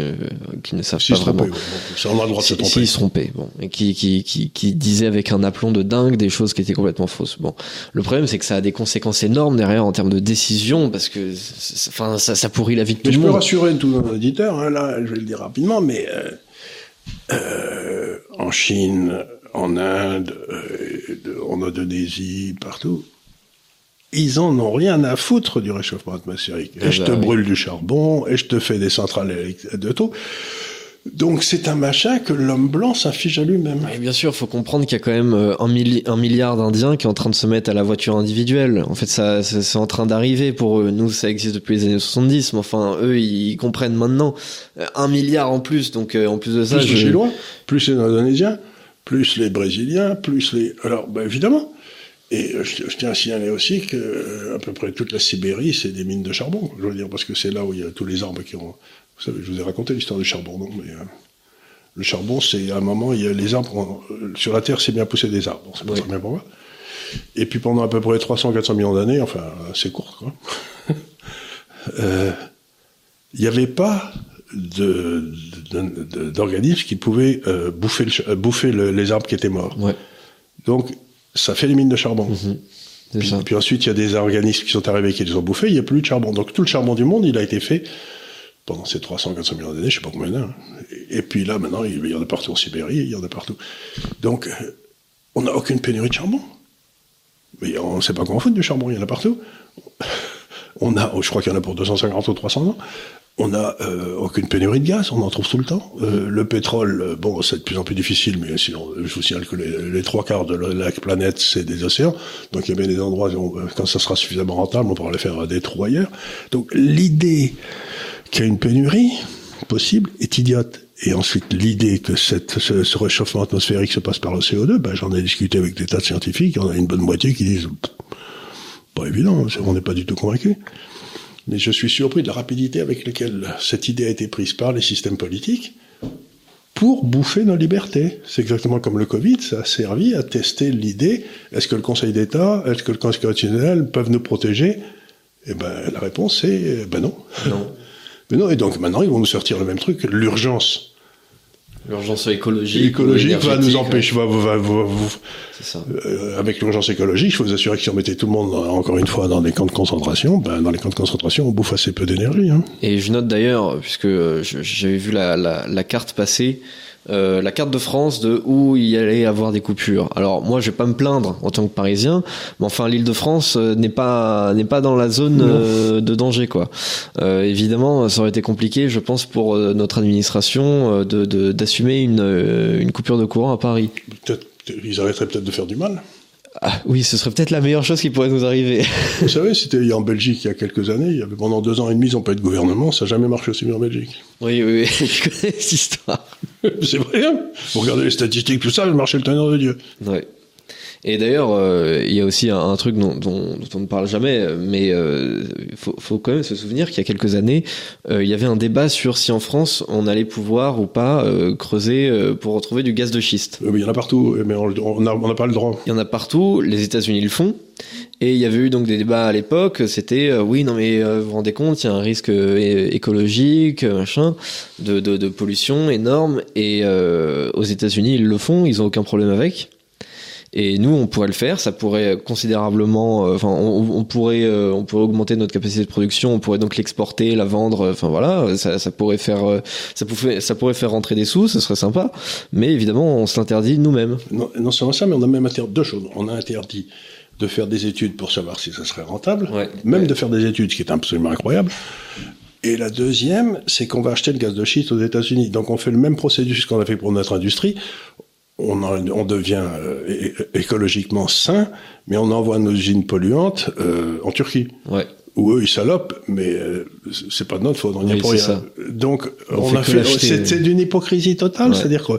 ne savent si pas vraiment. Trompaient, ouais, on a le droit de se tromper. S'ils se trompaient, bon, et qui, qui, qui, qui disaient avec un aplomb de dingue des choses qui étaient complètement fausses. Bon, le problème, c'est que ça a des conséquences énormes derrière en termes de décision, parce que, enfin, ça, ça pourrit la vie de tout mais le monde. Je peux rassurer tous nos auditeurs, hein, là, je vais le dire rapidement, mais euh, euh, en Chine, en Inde, euh, en Indonésie, partout, ils en ont rien à foutre du réchauffement atmosphérique. Et, je te brûle du charbon, et je te fais des centrales de tout. Donc c'est un machin que l'homme blanc s'affiche à lui-même. Et bien sûr, il faut comprendre qu'il y a quand même euh, un, un milliard d'Indiens qui est en train de se mettre à la voiture individuelle. En fait, ça, c'est en train d'arriver pour eux. Nous, ça existe depuis les années 70, mais enfin, eux, ils comprennent maintenant. Euh, un milliard en plus, donc en plus de ça... Plus je... les Chinois, plus les Indonésiens, plus les Brésiliens, plus les... Alors, ben, évidemment. Et euh, je, je, tiens à signaler aussi que euh, à peu près toute la Sibérie, c'est des mines de charbon. Je veux dire, parce que c'est là où il y a tous les arbres qui ont... Vous savez, je vous ai raconté l'histoire du charbon, non Mais, euh, Le charbon, c'est à un moment, il y a les arbres, sur la Terre, c'est bien pousser des arbres. C'est pas Oui. très bien pour moi. Et puis pendant à peu près 300-400 millions d'années, enfin, c'est court, quoi. euh, il n'y avait pas d'organismes qui pouvaient euh, bouffer, le euh, bouffer le- les arbres qui étaient morts. Ouais. Donc, ça fait les mines de charbon. C'est Puis, ensuite, il y a des organismes qui sont arrivés qui les ont bouffés, il n'y a plus de charbon. Donc tout le charbon du monde, il a été fait pendant ces 300, 400 millions d'années, je sais pas combien d'années. Et, et puis là, maintenant, il y en a partout en Sibérie, il y en a partout. Donc, euh, on n'a aucune pénurie de charbon. Mais on ne sait pas quoi en foutre du charbon, il y en a partout. On a, je crois qu'il y en a pour 250 ou 300 ans. On n'a euh, aucune pénurie de gaz, on en trouve tout le temps. Euh, le pétrole, euh, bon, c'est de plus en plus difficile, mais sinon, euh, je vous signale que les, les trois quarts de la, la planète, c'est des océans. Donc il y a bien des endroits où, euh, quand ça sera suffisamment rentable, on pourra aller faire des trous ailleurs. Donc l'idée qu'il y a une pénurie possible est idiote. Et ensuite, l'idée que cette, ce, ce réchauffement atmosphérique se passe par le CO2, ben, j'en ai discuté avec des tas de scientifiques, il y en a une bonne moitié qui disent, pas évident, on n'est pas du tout convaincu. Mais je suis surpris de la rapidité avec laquelle cette idée a été prise par les systèmes politiques pour bouffer nos libertés. C'est exactement comme le Covid, ça a servi à tester l'idée, est-ce que le Conseil d'État, est-ce que le Conseil constitutionnel peuvent nous protéger? Eh ben, la réponse est, ben non. Non. Mais non, et donc maintenant, ils vont nous sortir le même truc, l'urgence L'urgence écologique. écologique va nous empêcher, va, va- va- va- C'est ça. euh, avec l'urgence écologique, il faut vous assurer que si on mettait tout le monde, encore une fois, dans des camps de concentration, ben, dans les camps de concentration, on bouffe assez peu d'énergie. Hein. Et je note d'ailleurs, puisque euh, je- j'avais vu la, la, la carte passer, euh, la carte de France de où il y allait avoir des coupures. Alors moi, je vais pas me plaindre en tant que Parisien, mais enfin l'Île-de-France euh, n'est pas n'est pas dans la zone euh, de danger quoi. Euh, évidemment, ça aurait été compliqué, je pense, pour euh, notre administration euh, de de- d'assumer une euh, une coupure de courant à Paris. Peut-être, ils arrêteraient peut-être de faire du mal. Ah, oui, ce serait peut-être la meilleure chose qui pourrait nous arriver. Vous savez, c'était en Belgique il y a quelques années, il y avait pendant deux ans et demi, ils n'ont pas eu de gouvernement, ça n'a jamais marché aussi bien en Belgique. oui, oui, oui, je connais cette histoire. C'est vrai, hein Vous regardez les statistiques, tout ça, ça marchait le tonnerre de Dieu. Ouais. Et d'ailleurs, euh, il y a aussi un, un truc dont, dont, dont on ne parle jamais, mais euh, il faut, faut quand même se souvenir qu'il y a quelques années, euh, il y avait un débat sur si en France on allait pouvoir ou pas euh, creuser euh, pour retrouver du gaz de schiste. Euh, Il y en a partout, mais on n'a pas le droit. Il y en a partout, les États-Unis le font. Et il y avait eu donc des débats à l'époque, c'était euh, oui non mais euh, vous vous rendez compte, il y a un risque euh, écologique, euh, machin, de, de, de pollution énorme. Et euh, aux États-Unis ils le font, ils ont aucun problème avec. Et nous, on pourrait le faire, ça pourrait considérablement, euh, enfin, on, on pourrait, euh, on pourrait augmenter notre capacité de production, on pourrait donc l'exporter, la vendre, euh, enfin voilà, ça, ça pourrait faire, ça pourrait, ça pourrait faire rentrer des sous, ce serait sympa. Mais évidemment, on s'interdit nous-mêmes. Non, non seulement ça, mais on a même interdit deux choses. On a interdit de faire des études pour savoir si ça serait rentable, Ouais. même Ouais. de faire des études, ce qui est absolument incroyable. Et la deuxième, c'est qu'on va acheter le gaz de schiste aux États-Unis. Donc on fait le même procédé qu'on a fait pour notre industrie. On, en- on devient euh, écologiquement sain, mais on envoie nos usines polluantes euh, en Turquie. Ouais. Où eux, ils salopent, mais euh, c'est pas de notre faute, on n'y pour c'est rien. ça. Donc, On a fait, l'acheter. c'est c'est d'une hypocrisie totale, Ouais. c'est-à-dire que,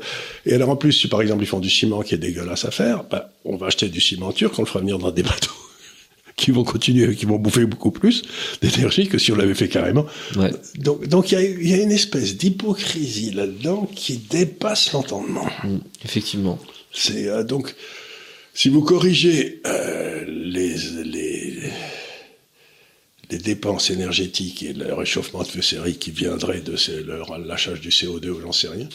et alors en plus, si par exemple ils font du ciment qui est dégueulasse à faire, bah, on va acheter du ciment turc, on le fera venir dans des bateaux qui vont continuer, qui vont bouffer beaucoup plus d'énergie que si on l'avait fait carrément. Ouais. Donc, donc il y a, il y a une espèce d'hypocrisie là-dedans qui dépasse l'entendement. Mm, effectivement. C'est euh, donc si vous corrigez euh, les, les les dépenses énergétiques et le réchauffement atmosphérique qui viendrait de ces- le lâchage du CO2 ou j'en sais rien,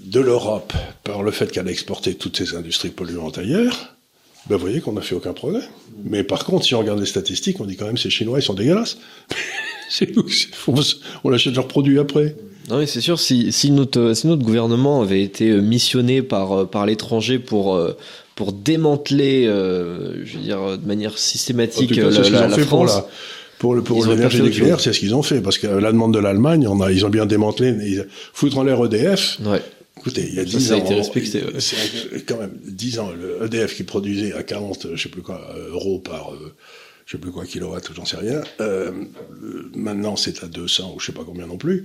de l'Europe par le fait qu'elle a exporté toutes ces industries polluantes ailleurs, ben vous voyez qu'on n'a fait aucun progrès. Mais par contre, si on regarde les statistiques, on dit quand même ces Chinois ils sont dégueulasses. C'est nous, on, on achète leurs produits après. Non mais c'est sûr, si, si, notre, si notre gouvernement avait été euh, missionné par, euh, par l'étranger pour, euh, pour démanteler, euh, je veux dire, de manière systématique cas, la, ce qu'ils la- ont la fait pour France, la, pour le, pour l'énergie nucléaire, c'est ce qu'ils ont fait. Parce que la demande de l'Allemagne, on a, ils ont bien démantelé, ils, foutre en l'air EDF. Ouais. Écoutez, il y a Ça, 10 ça a ans. été respecté, ouais. C'est un- quand même 10 ans. Le EDF qui produisait à 40, je sais plus quoi, euh, euros par, euh, je sais plus quoi, kilowatt, j'en sais rien. Euh, maintenant, c'est à 200 ou je sais pas combien non plus.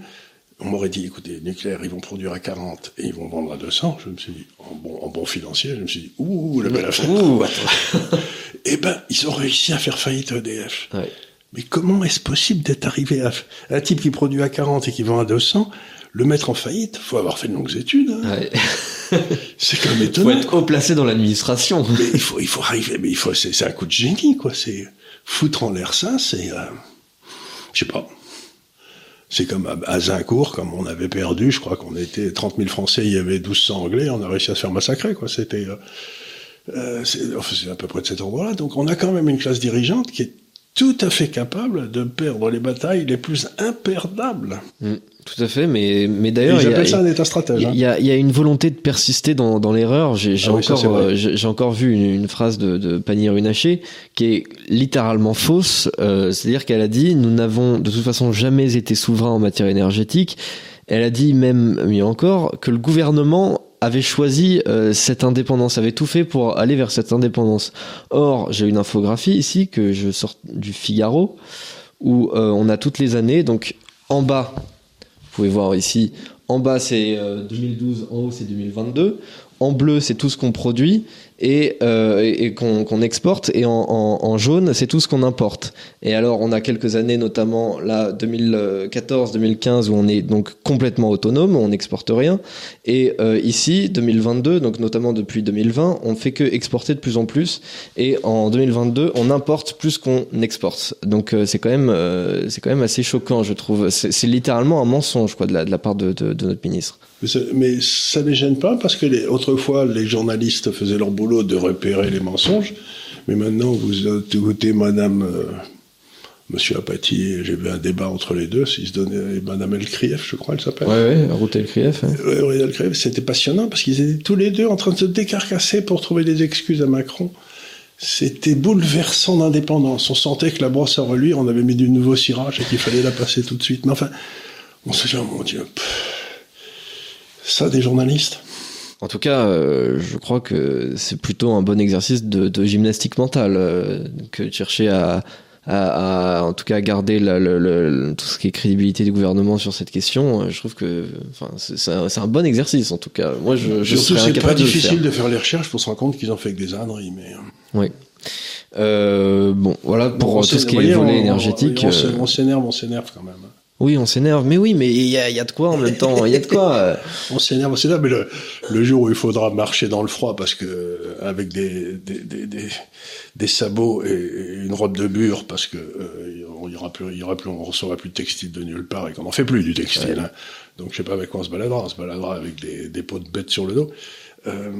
On m'aurait dit, écoutez, nucléaire, ils vont produire à 40 et ils vont vendre à 200. Je me suis dit, en bon, en bon financier, je me suis dit, ouh, la belle affaire. Eh ben, ils ont réussi à faire faillite EDF. Ouais. Mais comment est-ce possible d'être arrivé à un type qui produit à 40 et qui vend à 200, le mettre en faillite? Faut avoir fait de longues études. Hein. Ouais. c'est quand même étonnant. Faut être haut placé dans l'administration. Mais il faut, il faut arriver, mais il faut, c'est un coup de génie, quoi. C'est foutre en l'air ça, c'est, euh, je sais pas. C'est comme à, Zincourt, comme on avait perdu, je crois qu'on était 30 000 Français, il y avait 1200 Anglais, on a réussi à se faire massacrer, quoi. C'était, euh, euh c'est enfin, à peu près de cet endroit-là. Donc on a quand même une classe dirigeante qui est tout à fait capable de perdre les batailles les plus imperdables. Mm. Tout à fait, mais, mais d'ailleurs. J'appelle ça un état stratège. Il y, a, y a une volonté de persister dans, dans l'erreur. J'ai ah encore, euh, j'ai encore vu une, phrase de, de Panier Runacher qui est littéralement fausse. Euh, C'est-à-dire qu'elle a dit Nous n'avons de toute façon jamais été souverains en matière énergétique. Elle a dit même mieux encore que le gouvernement avait choisi euh, cette indépendance, avait tout fait pour aller vers cette indépendance. Or, j'ai une infographie ici que je sors du Figaro où euh, on a toutes les années. Donc en bas, vous pouvez voir ici, en bas c'est 2012, euh, en haut c'est 2022. En bleu, c'est tout ce qu'on produit et, euh, et qu'on exporte. Et en, en, en jaune, c'est tout ce qu'on importe. Et alors, on a quelques années, notamment là, 2014-2015, où on est donc complètement autonome, on n'exporte rien. Et euh, ici, 2022, donc notamment depuis 2020, on fait que exporter de plus en plus. Et en 2022, on importe plus qu'on exporte. Donc euh, c'est quand même, euh, c'est quand même assez choquant, je trouve. C'est littéralement un mensonge, quoi, de la, de la part de, de notre ministre. Mais ça, ne les gêne pas parce que les, autrefois, les journalistes faisaient leur boulot de repérer les mensonges. Mais maintenant, vous écoutez Madame, euh, Monsieur Apathy, j'ai vu un débat entre les deux, s'ils se donnaient, Madame Elkrief, je crois, elle s'appelle. Oui, oui, Ruth Elkrief. Oui, Elkrief, c'était passionnant parce qu'ils étaient tous les deux en train de se décarcasser pour trouver des excuses à Macron. C'était bouleversant d'indépendance. On sentait que la brosse à reluire, on avait mis du nouveau cirage et qu'il fallait la passer tout de suite. Mais enfin, on se dit, oh mon Dieu, ça des journalistes? En tout cas, euh, je crois que c'est plutôt un bon exercice de, de gymnastique mentale euh, que de chercher à, à, à, en tout cas garder tout ce qui est crédibilité du gouvernement sur cette question. Je trouve que enfin, c'est un, un, bon exercice en tout cas. Moi, je, je Surtout, c'est pas difficile de faire. les recherches pour se rendre compte qu'ils ont fait que des âneries. Mais... Euh. Oui. Euh, bon, voilà pour bon, tout ce qui est volet énergétique. On s'énerve, on s'énerve quand même. Oui, on s'énerve. Mais oui, mais il y a, y a, de quoi en même temps. Il y a de quoi. on s'énerve, on s'énerve. Mais le, le, jour où il faudra marcher dans le froid, parce que avec des, des, des, des, des sabots et, une robe de bure, parce que euh, on y aura plus, il y aura plus, on recevra plus de textile de nulle part et qu'on n'en fait plus du textile. Hein. Donc je sais pas avec quoi on se baladera. On se baladera avec des, des pots de bêtes sur le dos. Euh,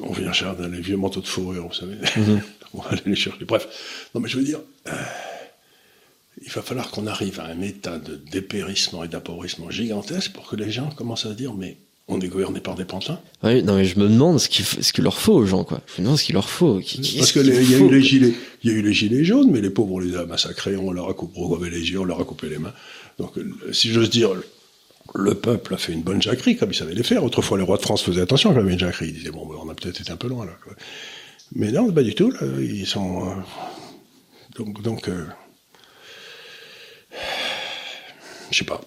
on vient chercher les vieux manteaux de fourrure, vous savez. Mm-hmm. on va aller les chercher. Bref. Non, mais je veux dire. Euh, il va falloir qu'on arrive à un état de dépérissement et d'appauvrissement gigantesque pour que les gens commencent à se dire mais on est gouverné par des pantins. Oui, non mais je me demande ce qu'il ce leur faut aux gens quoi. Je me demande ce qu'il leur faut. Parce que il y a eu les gilets, il y a eu les gilets jaunes, mais les pauvres on les a massacrés, on leur a coupé les yeux, on leur a coupé les mains. Donc si j'ose dire, le peuple a fait une bonne jacquerie comme il savait les faire. Autrefois les rois de France faisaient attention quand il y avait une jacquerie, ils disaient bon ben, on a peut-être été un peu loin là. Mais non, pas du tout. Là, ils sont euh, donc donc. Euh, je sais pas.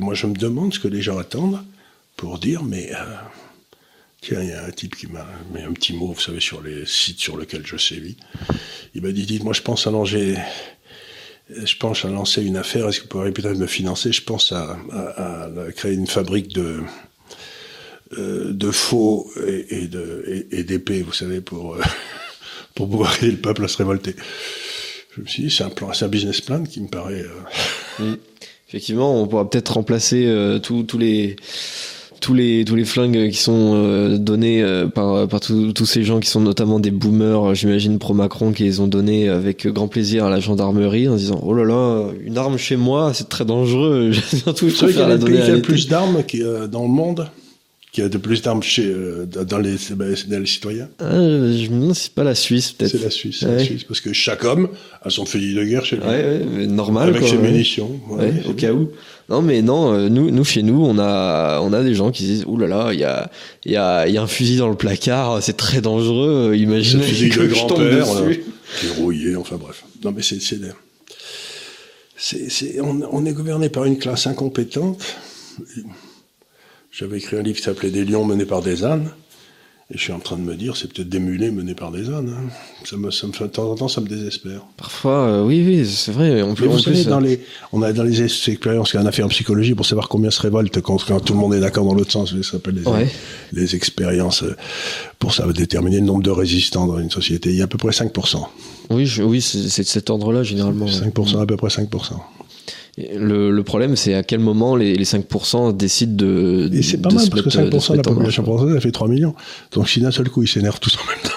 Moi, je me demande ce que les gens attendent pour dire, mais euh, tiens, il y a un type qui m'a mis un petit mot, vous savez, sur les sites sur lesquels je sévis. Il m'a dit, dites, moi, je pense à langer, je pense à lancer une affaire. Est-ce que vous pourriez peut-être me financer? Je pense à, créer une fabrique de euh, faux et, d'épées, vous savez, pour euh, pour pouvoir aider le peuple à se révolter. Je me suis dit, c'est un plan, c'est un business plan qui me paraît. Mm. Effectivement, on pourra peut-être remplacer euh, tous les tous les tous les flingues qui sont euh, donnés euh, par par tous ces gens qui sont notamment des boomers, j'imagine pro Macron, qui les ont donnés avec grand plaisir à la gendarmerie en disant oh là là une arme chez moi c'est très dangereux. Surtout je préfère la donner. Y a plus d'armes qui dans le monde qui a de plus d'armes chez euh, dans les, dans les citoyens? Ah, Je me demande si c'est pas la Suisse peut-être. C'est la Suisse, c'est la Suisse, parce que chaque homme a son fusil de guerre chez lui. Ouais, ouais normal. Avec ses munitions. Ouais, au cas où. Non, mais non, euh, nous, nous chez nous, on a, on a des gens qui disent, ouh là là, il y a, il y a, il y a un fusil dans le placard, c'est très dangereux. Imaginez un fusil de grand-père qui est rouillé, enfin bref. Non, mais c'est, c'est, c'est, c'est on, on est gouverné par une classe incompétente. J'avais écrit un livre qui s'appelait Des lions menés par des ânes. Et je suis en train de me dire, c'est peut-être des mulets menés par des ânes. Hein. Ça, me, ça me fait de temps en temps, ça me désespère. Parfois, euh, oui, oui, c'est vrai. On peut, vous savez, plus, dans les, on a dans les expériences qu'on a fait en psychologie pour savoir combien se révolte quand, quand tout le monde est d'accord dans l'autre sens, ça s'appelle les, Ouais. les expériences euh, pour ça déterminer le nombre de résistants dans une société. Il y a à peu près 5%. Oui, je- oui, c'est de cet ordre-là généralement. ouais. 5%, à peu près 5%. Le, le problème, c'est à quel moment les, les 5% décident de. Et c'est pas mal, parce que mettre- de 5% se de la population française, elle fait 3 millions. Donc si d'un seul coup ils s'énervent tous en même temps,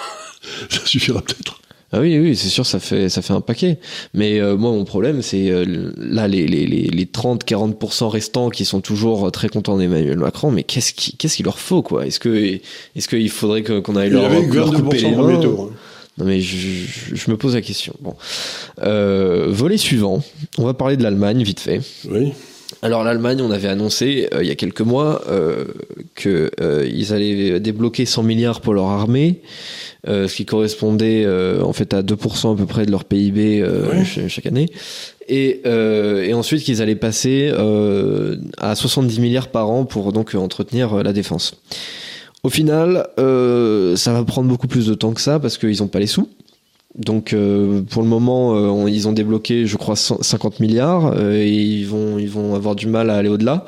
ça suffira peut-être. Ah oui, oui, c'est sûr, ça fait, ça fait un paquet. Mais euh, moi, mon problème, c'est euh, là, les, les, les, les 30-40% restants qui sont toujours très contents d'Emmanuel Macron, mais qu'est-ce qu'il qu'est-ce qu'il leur faut, quoi? Est-ce que est-ce qu'il faudrait qu'on aille Il leur, avait leur couper 22% les mains. Non mais je, je- je me pose la question. Bon, euh, volet suivant, on va parler de l'Allemagne vite fait. Oui. Alors l'Allemagne, on avait annoncé euh, il y a quelques mois euh, que euh, allaient débloquer 100 milliards pour leur armée, euh, ce qui correspondait euh, en fait à 2% à peu près de leur PIB euh, chaque année. Et, euh, et ensuite qu'ils allaient passer euh, à 70 milliards par an pour donc entretenir la défense. Au final, euh, ça va prendre beaucoup plus de temps que ça parce qu'ils n'ont pas les sous. Donc euh, pour le moment, euh, on- ils ont débloqué, je crois, 100 50 milliards euh, et ils vont, ils vont avoir du mal à aller au-delà.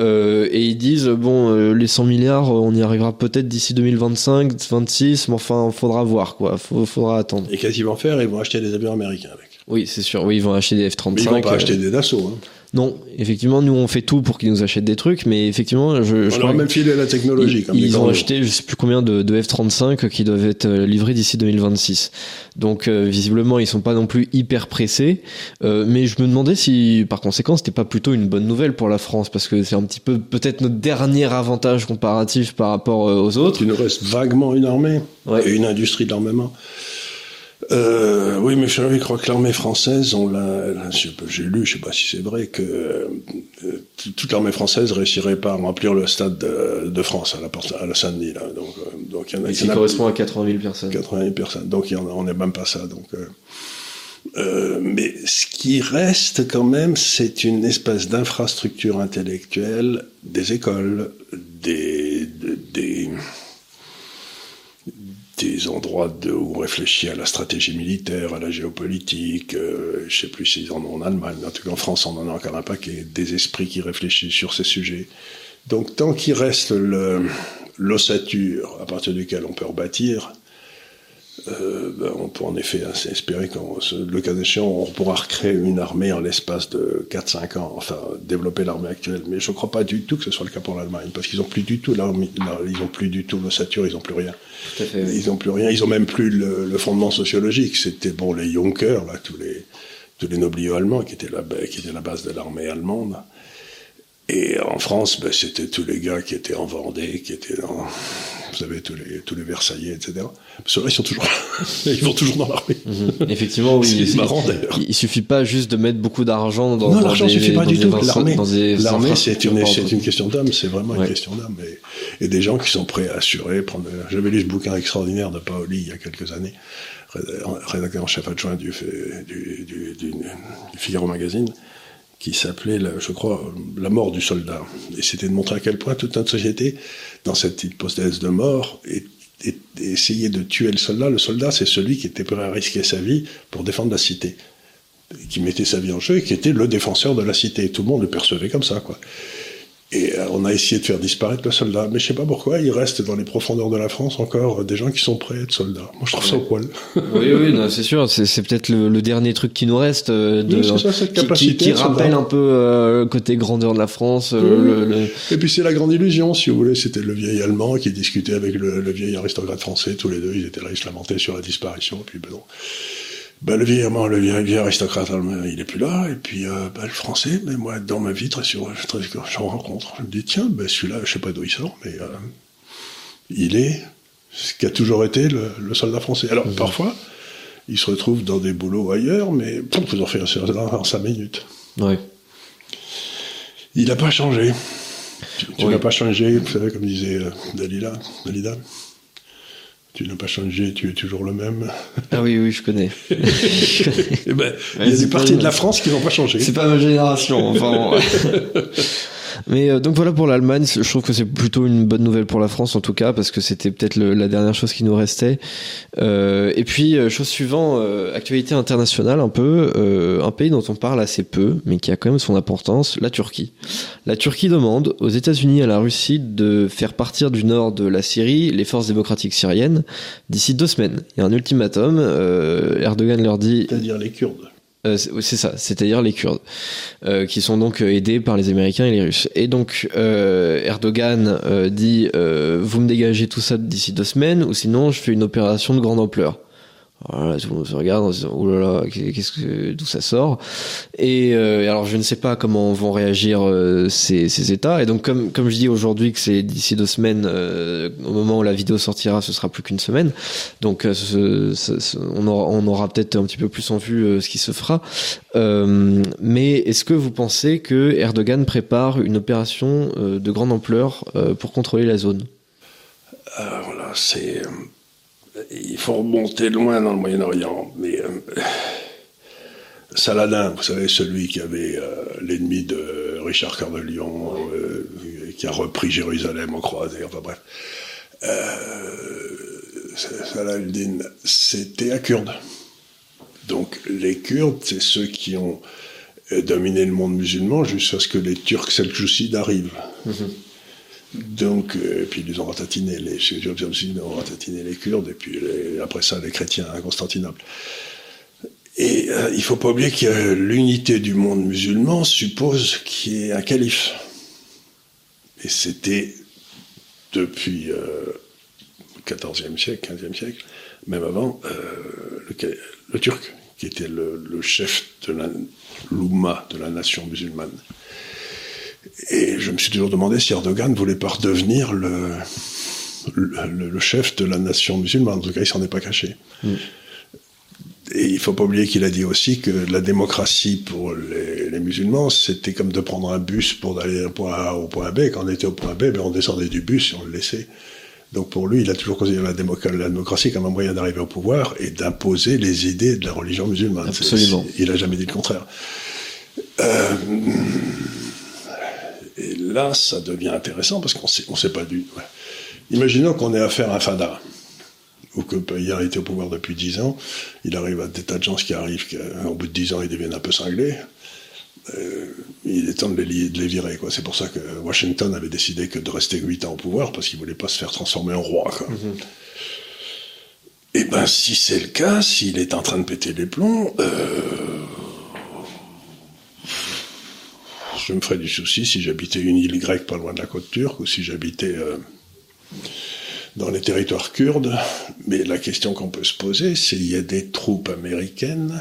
Et ils disent bon, les 100 milliards, on y arrivera peut-être d'ici 2025, 26, mais enfin, faudra voir quoi, Faut- faudra attendre. Et qu'est-ce qu'ils vont faire? Ils vont acheter des avions américains avec. Oui, c'est sûr. Oui, ils vont acheter des F-35. Mais ils vont pas acheter des Dassault. Hein. Non, effectivement, nous on fait tout pour qu'ils nous achètent des trucs, mais effectivement, je, je On leur a même filé la technologie. ils, comme ils ont acheté je sais plus combien de, de F-35 qui doivent être euh, livrés d'ici 2026. Donc euh, visiblement ils sont pas non plus hyper pressés. Euh, mais je me demandais si par conséquent c'était pas plutôt une bonne nouvelle pour la France parce que c'est un petit peu peut-être notre dernier avantage comparatif par rapport aux autres. Il nous reste vaguement une armée Ouais. et une industrie de l'armement. Euh, oui, mais je crois que l'armée française, on l'a, j'ai lu, je sais pas si c'est vrai, que euh, toute l'armée française réussirait pas à remplir le stade de, de France à la, à la Saint-Denis. Là. Donc, euh, donc il y en a, Et qui correspond à 80 000 personnes. 80 000 personnes. Donc il y en a- on n'est même pas ça. Donc, euh, euh, mais ce qui reste quand même, c'est une espèce d'infrastructure intellectuelle des écoles, des, de- des, des endroits de, où on réfléchit à la stratégie militaire, à la géopolitique. Euh, je sais plus s'ils en ont en Allemagne, en tout cas en France, on en a encore un paquet. Des esprits qui réfléchissent sur ces sujets. Donc tant qu'il reste l'ossature à partir duquel on peut rebâtir, euh, ben, on peut en effet assez espérer qu'en ce- le cas échéant, on pourra recréer une armée en l'espace de 4-5 ans, enfin développer l'armée actuelle. Mais je ne crois pas du tout que ce soit le cas pour l'Allemagne, parce qu'ils n'ont plus du tout l'armée, la- ils ont plus du tout l'ossature, ils n'ont plus rien. Tout à fait. oui. Ils n'ont plus rien, ils ont même plus le, le fondement sociologique. C'était bon les Junkers, là, tous les tous les nobliaux allemands qui étaient la qui étaient la base de l'armée allemande. Et en France, ben, c'était tous les gars qui étaient en Vendée, qui étaient dans, vous savez, tous les, tous les Versaillais, etc. Ceux-là, ils sont toujours là. Ils vont toujours dans l'armée. Mhm. Effectivement, oui. C'est marrant, d'ailleurs. Il, suffit pas juste de mettre beaucoup d'argent dans, non, l'argent suffit pas du tout. L'armée, l'armée, c'est une, c'est une question d'âme. C'est vraiment Ouais. une question d'âme. Et, et des gens qui sont prêts à assurer. Prendre, j'avais lu ce bouquin extraordinaire de Paoli il y a quelques années, rédacteur en chef adjoint du, du, du Figaro Magazine, qui s'appelait, la- je crois, La mort du soldat. Et c'était de montrer à quel point toute notre société, dans cette hypothèse de mort, est essayer de tuer le soldat. Le soldat, c'est celui qui était prêt à risquer sa vie pour défendre la cité, qui mettait sa vie en jeu et qui était le défenseur de la cité. Tout le monde le percevait comme ça, quoi. Et euh, on a essayé de faire disparaître le soldat. Mais je sais pas pourquoi, il reste dans les profondeurs de la France encore euh, des gens qui sont prêts à être soldats. Moi, je trouve ça au poil. Oui, oui, non, c'est sûr. C'est, peut-être le, le dernier truc qui nous reste euh, de, Oui, c'est ça, cette qui- qui, capacité qui rappelle un peu euh, le côté grandeur de la France. Oui. le- le- Et puis c'est la grande illusion, si vous voulez. C'était le vieil Allemand qui discutait avec le, le vieil aristocrate français. Tous les deux, ils étaient là, ils se lamentaient sur la disparition. Et puis, ben non. Ben, le vieil le vieil, vieil aristocrate allemand, il est plus là. Et puis, euh, ben, le français, mais moi, dans ma vie, très très, j'en rencontre. Je me dis, tiens, ben, celui-là, je sais pas d'où il sort, mais euh, il est ce qui a toujours été le, le soldat français. Alors, parfois, il se retrouve dans des boulots ailleurs, mais pouf, vous en faites un en cinq minutes. ouais. Il n'a pas changé. Tu, tu Oui. n'as pas changé, vous savez, comme disait euh, Dalila, Dalida. Tu n'as pas changé, tu es toujours le même. Ah oui, oui, je connais. Eh ben, Ouais, il y a des parties de la France qui n'ont pas changé. c'est pas ma génération. Enfin, bon. Mais euh, donc voilà pour l'Allemagne. Je trouve que c'est plutôt une bonne nouvelle pour la France en tout cas parce que c'était peut-être la dernière chose qui nous restait. Euh, et puis euh, chose suivante, actualité internationale un peu, un pays dont on parle assez peu, mais qui a quand même son importance, la Turquie. La Turquie demande aux États-Unis et à la Russie de faire partir du nord de la Syrie les forces démocratiques syriennes d'ici deux semaines. Il y a un ultimatum. Erdogan leur dit. C'est-à-dire les Kurdes. Euh, c'est ça, c'est-à-dire les Kurdes, euh, qui sont donc euh, aidés par les Américains et les Russes. Et donc Erdogan dit vous me dégagez tout ça d'ici deux semaines, ou sinon je fais une opération de grande ampleur. Voilà, tout le monde se regarde en se disant, oh là là, qu'est-ce que, d'où ça sort? Et, euh, alors, je ne sais pas comment vont réagir euh, ces, ces États. Et donc, comme, comme je dis aujourd'hui que c'est d'ici deux semaines, euh, au moment où la vidéo sortira, ce sera plus qu'une semaine. Donc, ce, ce, on aura, on aura peut-être un petit peu plus en vue ce qui se fera. mais est-ce que vous pensez que Erdogan prépare une opération de grande ampleur pour contrôler la zone? voilà, c'est il faut remonter loin dans le Moyen-Orient, mais euh, Saladin, vous savez, celui qui avait euh, l'ennemi de Richard Cœur de Lion, euh, qui a repris Jérusalem au croisé, enfin bref. Saladin, c'était un Kurde. Donc les Kurdes, c'est ceux qui ont dominé le monde musulman jusqu'à ce que les Turcs seljoucides arrivent. Mm-hmm. Donc, euh, puis ils ont ratatiné les, ils ont ratatiné les Kurdes, et puis après ça, les chrétiens à Constantinople. Et euh, il faut pas oublier que l'unité du monde musulman suppose qu'il y ait un calife. Et c'était depuis le XIVe siècle, XVe siècle, même avant, euh, le, Turc, qui était le, chef de l'Oumma, de la nation musulmane. Et je me suis toujours demandé si Erdogan voulait pas redevenir le, le, chef de la nation musulmane. En tout cas, il s'en est pas caché. Mm. Et il faut pas oublier qu'il a dit aussi que la démocratie pour les, les musulmans, c'était comme de prendre un bus pour aller au point A au point B. Quand on était au point B, ben on descendait du bus et on le laissait. Donc pour lui, il a toujours considéré la, la démocratie comme un moyen d'arriver au pouvoir et d'imposer les idées de la religion musulmane. Absolument. Il a jamais dit le contraire. Euh, là, ça devient intéressant parce qu'on sait, on sait pas du. Imaginons qu'on ait affaire à un fada, ou que il a été au pouvoir depuis dix ans, il arrive à des tas de gens qui arrivent, qu'au bout de dix ans, ils deviennent un peu cinglés. Euh, il est temps de les, de les virer. Quoi. C'est pour ça que Washington avait décidé que de rester huit ans au pouvoir, parce qu'il voulait pas se faire transformer en roi. Quoi. Mm-hmm. Et eh ben, si c'est le cas, s'il est en train de péter les plombs, euh, je me ferais du souci si j'habitais une île grecque pas loin de la côte turque ou si j'habitais euh, dans les territoires kurdes. Mais la question qu'on peut se poser, c'est il y a des troupes américaines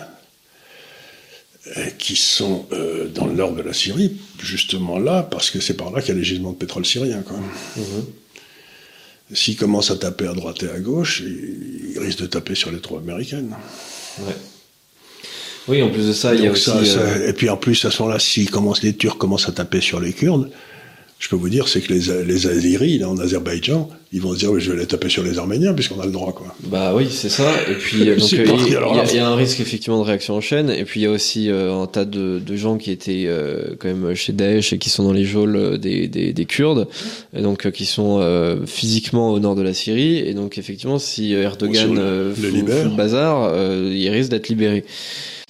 euh, qui sont euh, dans le nord de la Syrie, justement là, parce que c'est par là qu'il y a les gisements de pétrole syrien. Mm-hmm. S'ils commencent à taper à droite et à gauche, ils, risquent de taper sur les troupes américaines. Oui, en plus de ça, il y a aussi. Euh, et puis en plus, à ce moment-là, si les Turcs commencent à taper sur les Kurdes, je peux vous dire, c'est que les, les Aziris, là, en Azerbaïdjan, ils vont se dire, je vais les taper sur les Arméniens, puisqu'on a le droit, quoi. Bah oui, c'est ça. Et puis, donc, euh, il, y a, un risque, effectivement, de réaction en chaîne. Et puis, il y a aussi euh, un tas de, de, gens qui étaient quand même chez Daesh et qui sont dans les geôles des, des, des Kurdes, et donc qui sont physiquement au nord de la Syrie. Et donc, effectivement, si Erdogan fout, le bazar, il risque d'être libéré.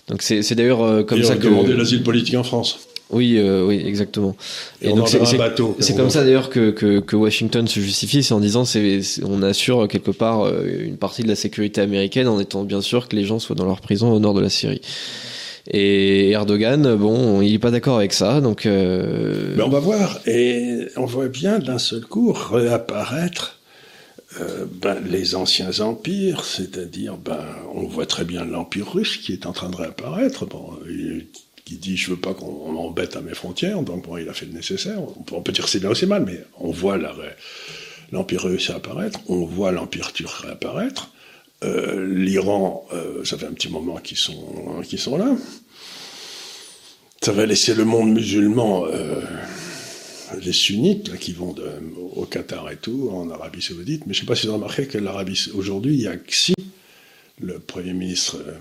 Donc c'est d'ailleurs euh, comme ça que demander l'asile politique en France. Oui, euh, oui, exactement. Et, donc c'est comme ça d'ailleurs que, que, que, Washington se justifie, c'est en disant c'est on assure quelque part euh, une partie de la sécurité américaine en étant bien sûr que les gens soient dans leur prison au nord de la Syrie. Et Erdogan, bon, il est pas d'accord avec ça, donc. Euh... Mais on va voir, et on voit bien d'un seul coup réapparaître euh, ben, les anciens empires, c'est-à-dire, ben, on voit très bien l'empire russe qui est en train de réapparaître, bon, qui dit je veux pas qu'on m'embête à mes frontières, donc bon, il a fait le nécessaire. On peut, dire c'est bien ou c'est mal, mais on voit l'empire russe apparaître, on voit l'empire turc réapparaître. Euh, L'Iran, euh, ça fait un petit moment qu'ils sont, qu'ils sont là. Ça va laisser le monde musulman les sunnites là, qui vont de, au Qatar et tout, en Arabie Saoudite. Mais je ne sais pas si vous avez remarqué que l'Arabie aujourd'hui, il y a Xi, le premier ministre, euh,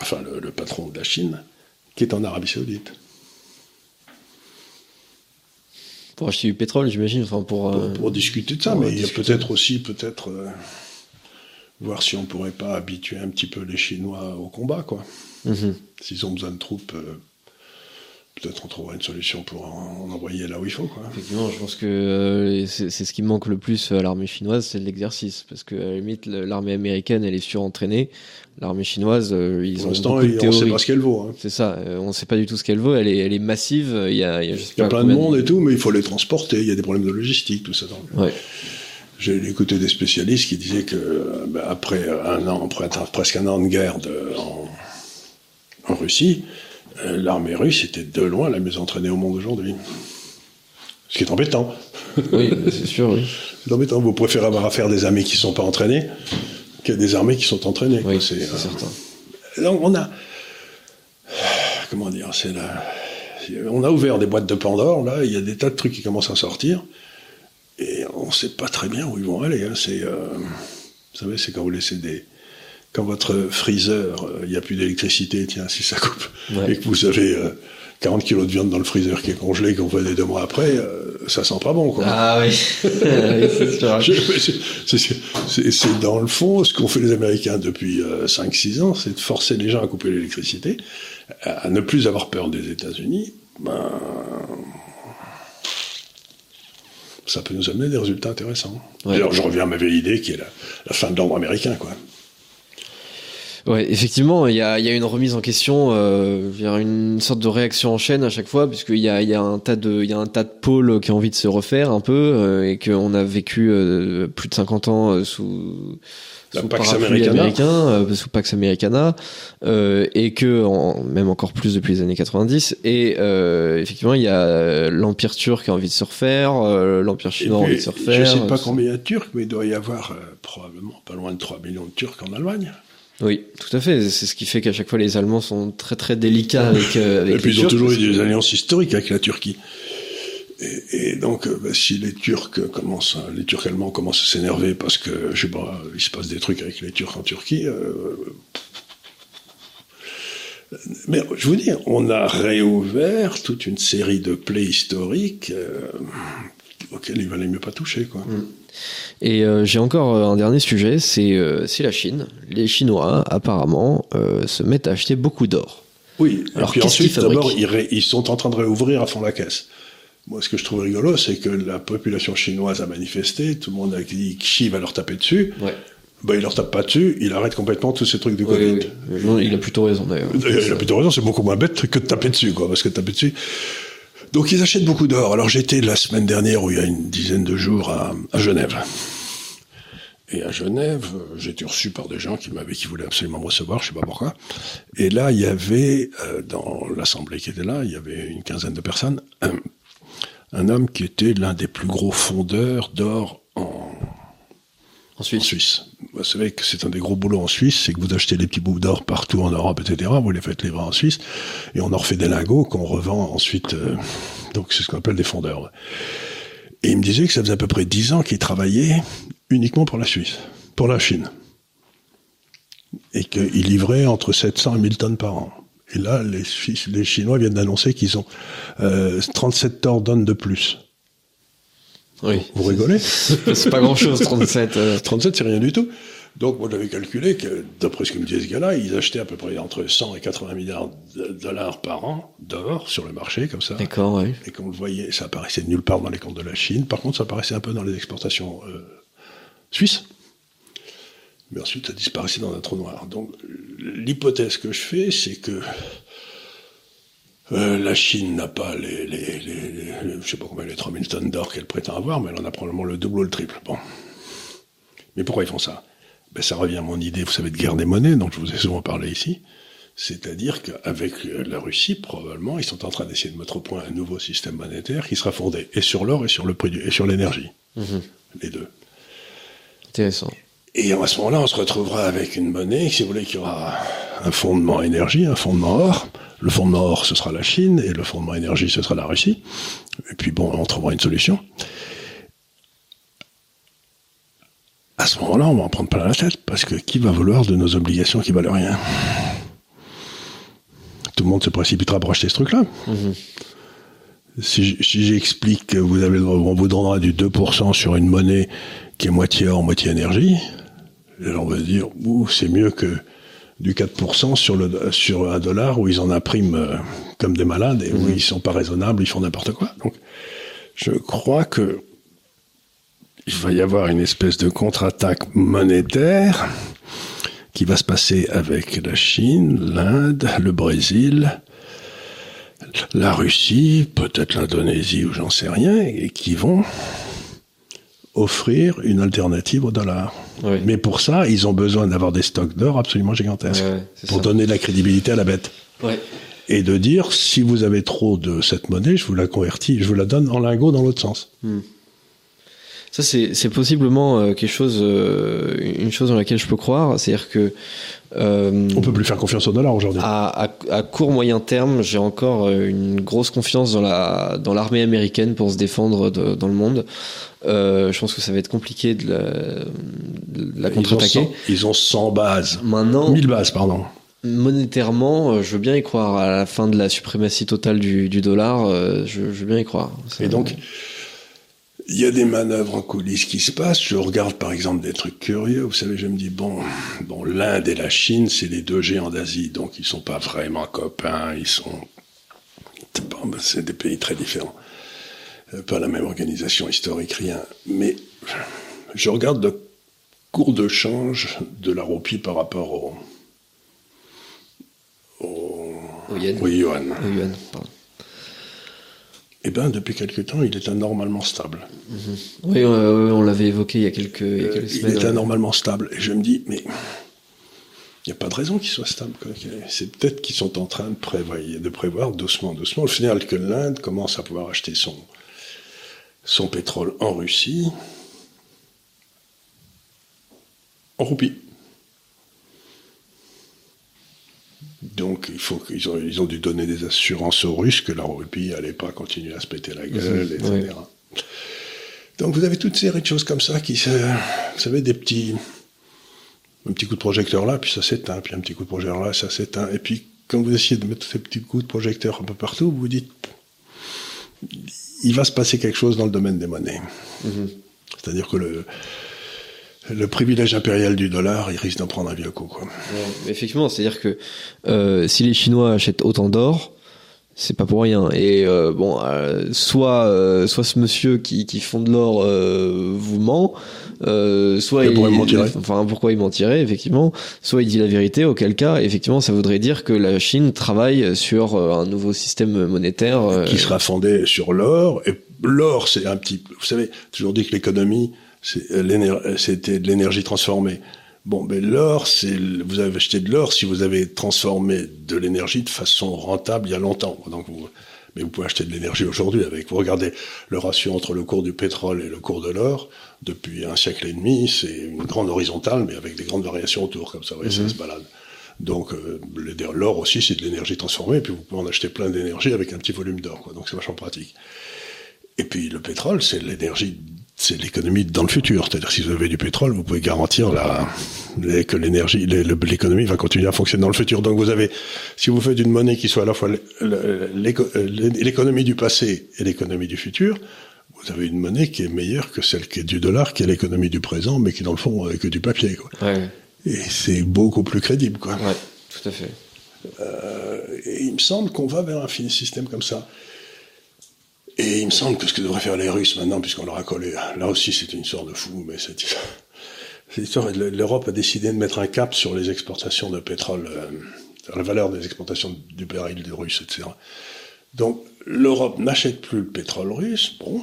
enfin le, patron de la Chine, qui est en Arabie Saoudite. Pour acheter du pétrole, j'imagine. Enfin, pour, pour, pour, discuter de ça, mais il y a peut-être aussi, peut-être, voir si on pourrait pas habituer un petit peu les Chinois au combat, quoi. Mhm. S'ils ont besoin de troupes peut-être on trouvera une solution pour en, envoyer là où il faut. Quoi. Effectivement, je pense que euh, c'est ce qui manque le plus à l'armée chinoise, c'est l'exercice. Parce que à la limite, l'armée américaine, elle est surentraînée. L'armée chinoise, euh, ils ont beaucoup de on ne sait pas ce qu'elle vaut. Hein. C'est ça, euh, on ne sait pas du tout ce qu'elle vaut. Elle est, elle est massive. Il y a, il y a, il y a plein de monde et tout, mais il faut les transporter. Il y a des problèmes de logistique, tout ça. Ouais. J'ai écouté des spécialistes qui disaient que ben, après un an, après presque un an de guerre de, en, en Russie, l'armée russe était de loin la mieux entraînée au monde aujourd'hui. Ce qui est embêtant. Oui, c'est sûr, oui. C'est embêtant. Vous préférez avoir affaire des armées qui ne sont pas entraînées que des armées qui sont entraînées. Oui, c'est euh, certain. Donc on a. Comment dire C'est. On a ouvert des boîtes de Pandore, là, il y a des tas de trucs qui commencent à sortir, et on ne sait pas très bien où ils vont aller. Hein. C'est, euh, vous savez, c'est quand vous laissez des, quand votre freezer, euh, il n'y a plus d'électricité, tiens, si ça coupe, et que vous avez 40 euh, kilos de viande dans le freezer qui est congelé, qu'on des deux mois après, euh, ça sent pas bon, quoi. Ah oui, c'est dans le fond ce qu'ont fait les Américains depuis 5-6 ans, c'est de forcer les gens à couper l'électricité, à ne plus avoir peur des États-Unis. Ben, ça peut nous amener des résultats intéressants. Alors je reviens à ma vieille idée qui est la, la fin de l'ordre américain, quoi. Ouais, effectivement, il y a, y a, une remise en question, euh, une sorte de réaction en chaîne à chaque fois, puisqu'il y a, y a un tas de, il y a un tas de pôles qui ont envie de se refaire un peu, euh, et qu'on a vécu euh, plus de 50 ans euh, sous sous Pax Americana, américain, sous Pax Americana, et que en, même encore plus depuis les années 90. Et effectivement, il y a l'empire turc qui a envie de se refaire, l'empire chinois a envie de se refaire. Je sais pas combien il y a de Turcs, mais il doit y avoir probablement pas loin de 3 millions de Turcs en Allemagne. Oui, tout à fait. C'est ce qui fait qu'à chaque fois les Allemands sont très très délicats avec, euh, avec Et puis ils ont toujours eu des alliances historiques avec la Turquie. Et, et donc, euh, bah, si les Turcs commencent, les Turcs allemands commencent à s'énerver parce que, je sais pas, il se passe des trucs avec les Turcs en Turquie. Euh, mais je vous dis, on a réouvert toute une série de plaies historiques euh, auxquelles il valait mieux pas toucher, quoi. Mm. Et euh, j'ai encore euh, un dernier sujet, c'est euh, la Chine. Les Chinois, apparemment, se mettent à acheter beaucoup d'or. Oui, alors puis ensuite, d'abord, ils, ils, sont en train de réouvrir à fond la caisse. Moi, ce que je trouve rigolo, c'est que la population chinoise a manifesté, tout le monde a dit que Xi va leur taper dessus. Ouais. Ben, il leur tape pas dessus, il arrête complètement tous ces trucs du Covid. il a plutôt raison d'ailleurs. Il a plutôt raison, c'est beaucoup moins bête que de taper dessus, quoi, parce que de taper dessus, donc ils achètent beaucoup d'or. Alors j'étais la semaine dernière, où il y a une dizaine de jours, à, Genève. Et à Genève, été reçu par des gens qui m'avaient, qui voulaient absolument me recevoir, je sais pas pourquoi. Et là, il y avait, euh, dans l'assemblée qui était là, il y avait une quinzaine de personnes, un, homme qui était l'un des plus gros fondeurs d'or en, en Suisse. En Suisse. Vous savez que c'est un des gros boulots en Suisse, c'est que vous achetez des petits bouts d'or partout en Europe, etc. Vous les faites livrer en Suisse, et on en refait des lingots qu'on revend ensuite. Euh, donc c'est ce qu'on appelle des fondeurs. Et il me disait que ça faisait à peu près dix ans qu'il travaillait uniquement pour la Suisse, pour la Chine, et qu'il livrait entre 700 et 1000 tonnes par an. Et là, les, les Chinois viennent d'annoncer qu'ils ont euh, 37 tonnes de plus. Oui. Vous rigolez C'est pas grand-chose, 37. 37, euh. c'est rien du tout. Donc, moi, j'avais calculé que, d'après ce que me disait ce gars-là, ils achetaient à peu près entre 100 et 80 milliards de dollars par an d'or sur le marché, comme ça. D'accord, oui. Et qu'on le voyait, ça apparaissait nulle part dans les comptes de la Chine. Par contre, ça apparaissait un peu dans les exportations euh, suisses. Mais ensuite, ça disparaissait dans un trou noir. Donc, l'hypothèse que je fais, c'est que euh, la Chine n'a pas les, les, les, les, je sais pas combien les 3000 tonnes d'or qu'elle prétend avoir, mais elle en a probablement le double ou le triple. Bon. Mais pourquoi ils font ça? Ben, Ça revient à mon idée, vous savez, de guerre des monnaies, dont je vous ai souvent parlé ici. C'est-à-dire qu'avec la Russie, probablement, ils sont en train d'essayer de mettre au point un nouveau système monétaire qui sera fondé et sur l'or et sur le prix et sur l'énergie. Mhm. Les deux. Intéressant. Et à ce moment-là, on se retrouvera avec une monnaie, si vous voulez, qui aura un fondement énergie, un fondement or, le fondement or, ce sera la Chine, et le fondement énergie, ce sera la Russie. Et puis bon, on trouvera une solution. À ce moment-là, on va en prendre plein la tête, parce que qui va vouloir de nos obligations qui valent rien? Tout le monde se précipitera pour acheter ce truc-là. Mhm. si j'explique que vous avez, on vous donnera du 2% sur une monnaie qui est moitié or, moitié énergie, alors on va se dire, c'est mieux que du 4% sur, le, sur un dollar où ils en impriment euh, comme des malades et où mmh. ils sont pas raisonnables, ils font n'importe quoi. Donc, je crois que il va y avoir une espèce de contre-attaque monétaire qui va se passer avec la Chine, l'Inde, le Brésil, la Russie, peut-être l'Indonésie ou j'en sais rien, et qui vont offrir une alternative au dollar. Mais pour ça, ils ont besoin d'avoir des stocks d'or absolument gigantesques pour donner de la crédibilité à la bête. Et de dire, si vous avez trop de cette monnaie, je vous la convertis, je vous la donne en lingot dans l'autre sens. Hmm. Ça, c'est possiblement euh, quelque chose, euh, une chose dans laquelle je peux croire. C'est-à-dire que. Euh, On peut plus faire confiance au dollar aujourd'hui. À, à, court moyen terme, j'ai encore euh, une grosse confiance dans la dans l'armée américaine pour se défendre de, dans le monde. Euh, je pense que ça va être compliqué de la, de la contre-attaquer. Ils, ont 100 bases. Maintenant. 1000 bases, pardon. Monétairement, je veux bien y croire. À la fin de la suprématie totale du, du dollar, je, je, veux bien y croire. Et donc, il y a des manœuvres en coulisses qui se passent. Je regarde par exemple des trucs curieux. Vous savez, je me dis bon, bon, l'Inde et la Chine, c'est les deux géants d'Asie, donc ils sont pas vraiment copains. Ils sont, c'est des pays très différents, euh, pas la même organisation historique, rien. Mais je regarde le cours de change de la roupie par rapport au, au, au yen. Au yuan. Au yuan pardon eh bien, depuis quelque temps, il est anormalement stable. Mhm. Oui, on, l'avait évoqué il y a quelques, semaines. Il est anormalement stable. Et je me dis, mais il n'y a pas de raison qu'il soit stable. C'est peut-être qu'ils sont en train de prévoir, de prévoir doucement, doucement. Au final, que l'Inde commence à pouvoir acheter son, son pétrole en Russie, en roupie. Donc il faut qu'ils ont, ils ont dû donner des assurances aux Russes que la Rupie n'allait pas continuer à se péter la gueule, mhm. etc. Donc vous avez toute série de choses comme ça qui, vous savez, des petits, un petit coup de projecteur là, puis ça s'éteint, puis un petit coup de projecteur là, ça s'éteint, et puis quand vous essayez de mettre ces petits coups de projecteur un peu partout, vous vous dites, il va se passer quelque chose dans le domaine des monnaies. Mhm. C'est-à-dire que le, le privilège impérial du dollar, il risque d'en prendre un vieux coup. Quoi. effectivement, c'est-à-dire que euh, si les Chinois achètent autant d'or, c'est pas pour rien. Et euh, bon, euh, soit euh, soit ce monsieur qui, qui fond de l'or vous ment, soit il, il enfin pourquoi il mentirait effectivement, soit il dit la vérité. Auquel cas, effectivement, ça voudrait dire que la Chine travaille sur un nouveau système monétaire qui sera fondé sur l'or. Et l'or, c'est un petit, vous savez, toujours dit que l'économie c'était de l'énergie transformée. Bon, mais l'or, c'est vous avez acheté de l'or si vous avez transformé de l'énergie de façon rentable il y a longtemps. Donc vous, mais vous pouvez acheter de l'énergie aujourd'hui avec. Vous regardez le ratio entre le cours du pétrole et le cours de l'or depuis un siècle et demi, c'est une grande horizontale, mais avec des grandes variations autour, comme ça, vous voyez, ça mhm. se balade. Donc euh, l'or aussi, c'est de l'énergie transformée, et puis vous pouvez en acheter plein d'énergie avec un petit volume d'or, donc c'est vachement pratique. Et puis le pétrole, c'est l'énergie c'est l'économie dans le futur. C'est-à-dire si vous avez du pétrole, vous pouvez garantir la, que l'énergie, l'économie va continuer à fonctionner dans le futur. Donc vous avez, si vous faites une monnaie qui soit à la fois l'économie du passé et l'économie du futur, vous avez une monnaie qui est meilleure que celle qui est du dollar, qui est l'économie du présent, mais qui dans le fond est que du papier. Quoi. Ouais. Et c'est beaucoup plus crédible. Quoi. Ouais, tout à fait. Euh, et il me semble qu'on va vers un système comme ça. Et il me semble que ce que devraient faire les Russes maintenant, puisqu'on leur a collé, là aussi c'est une sorte de fou, mais c'est histoire. L'Europe a décidé de mettre un cap sur les exportations de pétrole, euh, la valeur des exportations du baril des Russes, etc. Donc l'Europe n'achète plus le pétrole russe, bon,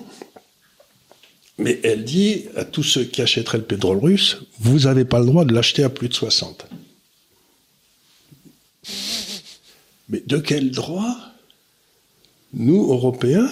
mais elle dit à tous ceux qui achèteraient le pétrole russe, vous n'avez pas le droit de l'acheter à plus de 60. Mais de quel droit nous, Européens,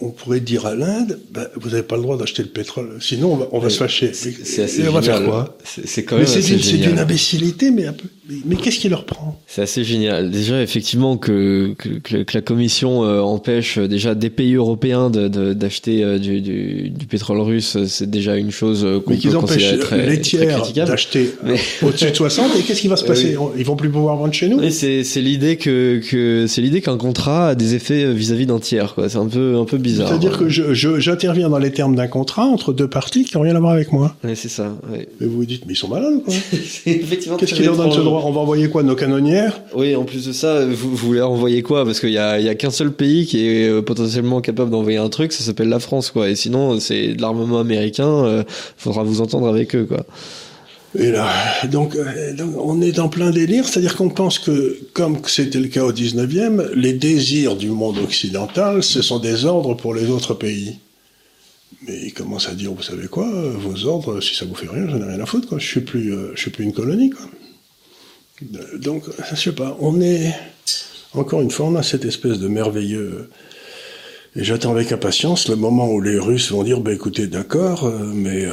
on pourrait dire à l'Inde, bah, vous n'avez pas le droit d'acheter le pétrole, sinon on va, se fâcher. C'est assez on va faire quoi C'est quand même. C'est d'une imbécilité, mais un peu. Mais qu'est-ce qui leur prend? C'est assez génial. Déjà, effectivement, que, que, que la Commission euh, empêche euh, déjà des pays européens d'acheter de, de, du, du, du, pétrole russe, c'est déjà une chose qu'on peut considérer très, les tiers d'acheter au-dessus de 60. Et qu'est-ce qui va se passer? Oui. Ils vont plus pouvoir vendre chez nous? C'est l'idée que, que c'est l'idée qu'un contrat a des effets vis-à-vis d'un tiers. C'est un peu un peu bizarre. C'est-à-dire que j'interviens dans les termes d'un contrat entre deux parties qui n'ont rien à voir avec moi. Oui, c'est ça. Mais vous vous dites, mais ils sont malades quoi Qu'est-ce qui leur donne ce droit on va envoyer quoi Nos canonnières? Oui, en plus de ça, vous, vous voulez envoyer quoi? Parce qu'il y a, y a qu'un seul pays qui est euh, potentiellement capable d'envoyer un truc, ça s'appelle la France, quoi. Et sinon, c'est de l'armement américain, euh, faudra vous entendre avec eux, quoi. Et là, donc, euh, donc, on est dans plein délire, c'est-à-dire qu'on pense que, comme c'était le cas au 19e, les désirs du monde occidental, ce sont des ordres pour les autres pays. Mais il commence à dire, vous savez quoi, vos ordres, si ça vous fait rien, j'en ai rien à foutre, quoi. Je suis plus, euh, je suis plus une colonie, quoi. Donc, je sais pas, on est, encore une fois, on a cette espèce de merveilleux, et j'attends avec impatience le moment où les Russes vont dire, bah écoutez, d'accord, euh, mais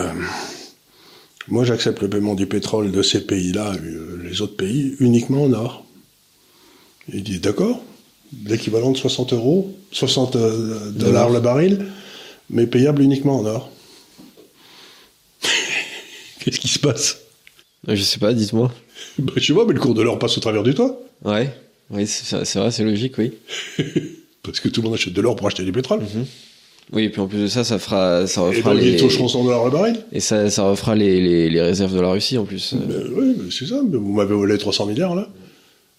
moi j'accepte le paiement du pétrole de ces pays-là, euh, les autres pays, uniquement en or. Il dit, d'accord, l'équivalent de 60 euros, 60 euh, dollars le baril, mais payable uniquement en or. Qu'est-ce qui se passe? Je sais pas, dites-moi. Bah, je sais pas, mais le cours de l'or passe au travers du toit. Ouais, oui, c'est vrai, c'est logique, oui. Parce que tout le monde achète de l'or pour acheter du pétrole. Mm -hmm. Oui, et puis en plus de ça, ça fera, ça refera et les. Ils toucheront 100 dollars le baril. Et ça, ça refera les, les, les réserves de la Russie en plus. Oui, c'est ça. Mais vous m'avez volé 300 milliards là.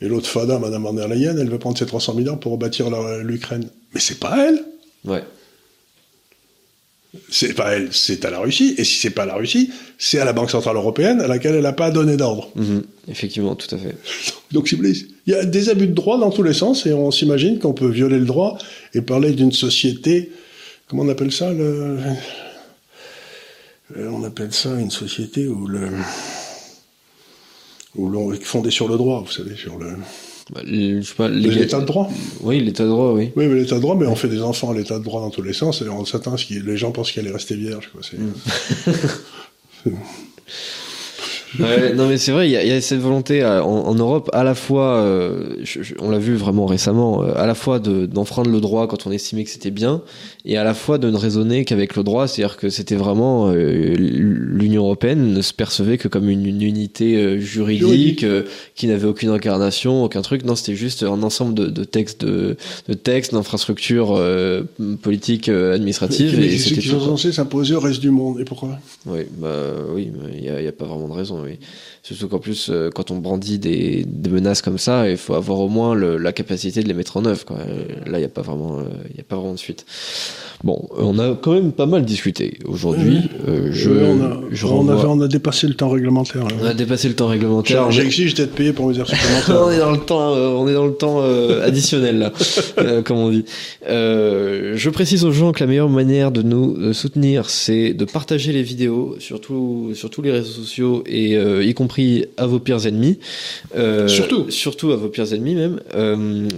Et l'autre Fada, Madame van der Leyen, elle veut prendre ses 300 milliards pour rebâtir l'Ukraine. Mais c'est pas elle. Ouais. C'est pas elle, c'est à la Russie. Et si c'est pas la Russie, c'est à la Banque Centrale Européenne à laquelle elle n'a pas donné d'ordre. Mm -hmm. Effectivement, tout à fait. Donc, si vous voulez, il y a des abus de droit dans tous les sens et on s'imagine qu'on peut violer le droit et parler d'une société, comment on appelle ça le, On appelle ça une société où le. où l'on fondé sur le droit, vous savez, sur le. Bah, je sais pas, l'état de droit. Oui, l'état de droit, oui. Oui, mais l'état de droit, mais on fait des enfants à l'état de droit dans tous les sens et on s'attend à ce que les gens pensent qu'elle est restée vierge. Quoi. Ouais, non mais c'est vrai, il y, y, a cette volonté en, en, Europe à la fois, euh, je, je, on l'a vu vraiment récemment, euh, à la fois d'enfreindre de, le droit quand on estimait que c'était bien, et à la fois de ne raisonner qu'avec le droit, c'est-à-dire que c'était vraiment euh, l'Union européenne ne se percevait que comme une, une unité euh, juridique, juridique. qui n'avait aucune incarnation, aucun truc. Non, c'était juste un ensemble de, de textes, de, de textes, d'infrastructures politiques, administratives. Mais, et ceux qui sont censés s'imposer au reste du monde. Et pourquoi? Oui, bah oui, il n'y a, a, pas vraiment de raison oui. Surtout qu'en plus, euh, quand on brandit des, des, menaces comme ça, il faut avoir au moins le, la capacité de les mettre en œuvre. Quoi. Là, il n'y a pas vraiment, il a pas vraiment de suite. Bon, on a quand même pas mal discuté aujourd'hui. Euh, je, on, a, je on, avait, on a dépassé le temps réglementaire. On a dépassé le temps réglementaire. J'exige d'être payé pour mes heures supplémentaires. on est dans le temps, euh, on est dans le temps euh, additionnel là, euh, comme on dit. je précise aux gens que la meilleure manière de nous soutenir, c'est de partager les vidéos, surtout sur tous les réseaux sociaux et y compris à vos pires ennemis. surtout. Surtout à vos pires ennemis même.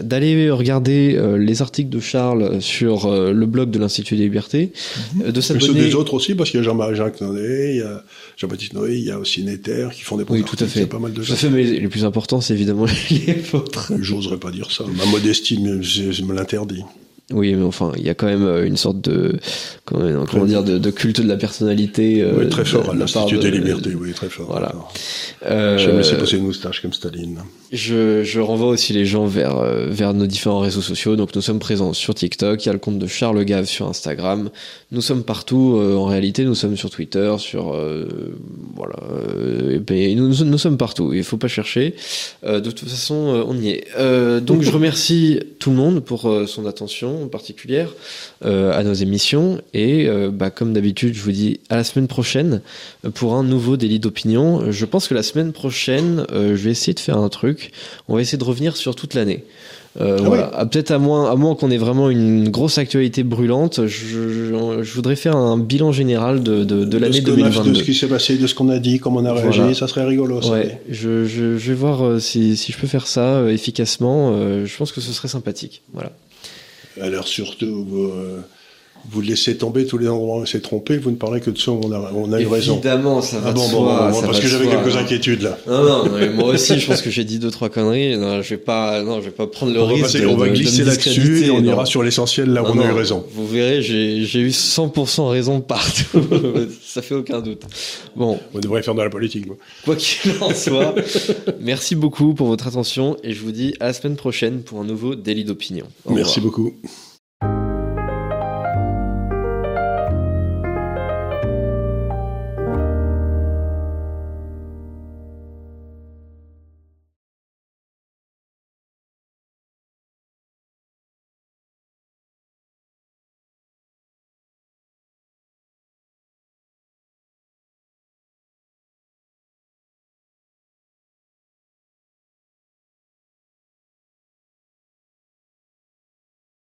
D'aller regarder les articles de Charles sur le blog de l'Institut des Libertés, mmh. de s'abonner. des autres aussi, parce qu'il y a Jean-Marie-Jacques Noé, il y a Jean-Baptiste Noé, il y a aussi Netter qui font des Oui, tout à fait. Il y a pas mal de gens. Tout à fait, mais les plus importants, c'est évidemment les vôtres. J'oserais pas dire ça. Ma modestie me l'interdit. Oui, mais enfin, il y a quand même une sorte de comment, comment dire de, de, culte de la personnalité. Euh, oui, très fort de, à l'Institut des Libertés, oui, très fort. Voilà. Euh, J'aime laisser passer une moustache comme Staline. Je, je renvoie aussi les gens vers vers nos différents réseaux sociaux. Donc nous sommes présents sur TikTok, il y a le compte de Charles Gave sur Instagram. Nous sommes partout. Euh, en réalité, nous sommes sur Twitter, sur euh, voilà. et nous, nous, nous sommes partout. Il faut pas chercher. de toute façon, on y est. donc je remercie tout le monde pour son attention particulière euh, à nos émissions. Et euh, bah, comme d'habitude, je vous dis à la semaine prochaine pour un nouveau délit d'opinion. Je pense que la semaine prochaine, euh, je vais essayer de faire un truc. On va essayer de revenir sur toute l'année. Euh, ah voilà. oui. Peut-être à moins, à moins qu'on ait vraiment une grosse actualité brûlante, je, je, je voudrais faire un bilan général de, de, de l'année 2022. de ce qui s'est passé, de ce qu'on a dit, comment on a réagi, voilà. ça serait rigolo. Ça. Ouais, je, vais voir euh, si, si je peux faire ça euh, efficacement. je pense que ce serait sympathique. Voilà. Alors surtout, euh, vous laissez tomber tous les endroits où on s'est trompé, vous ne parlez que de ceux où on a, on a eu raison. Évidemment, ça va Ah de bon, soi, bon, ça parce va que de j'avais quelques non. inquiétudes là. Non, non, mais moi aussi, je pense que j'ai dit deux trois conneries. Non, je vais pas, non, je vais pas prendre le On va, risque. passer- de- on va de- de glisser là-dessus et on non. ira sur l'essentiel là où Non, on a eu raison. Vous verrez, j'ai eu 100% raison partout. ça fait aucun doute. Bon, On devrait faire de la politique. moi. quoi qu'il en soit, merci beaucoup pour votre attention et je vous dis à la semaine prochaine pour un nouveau délit d'opinion. Merci revoir. beaucoup.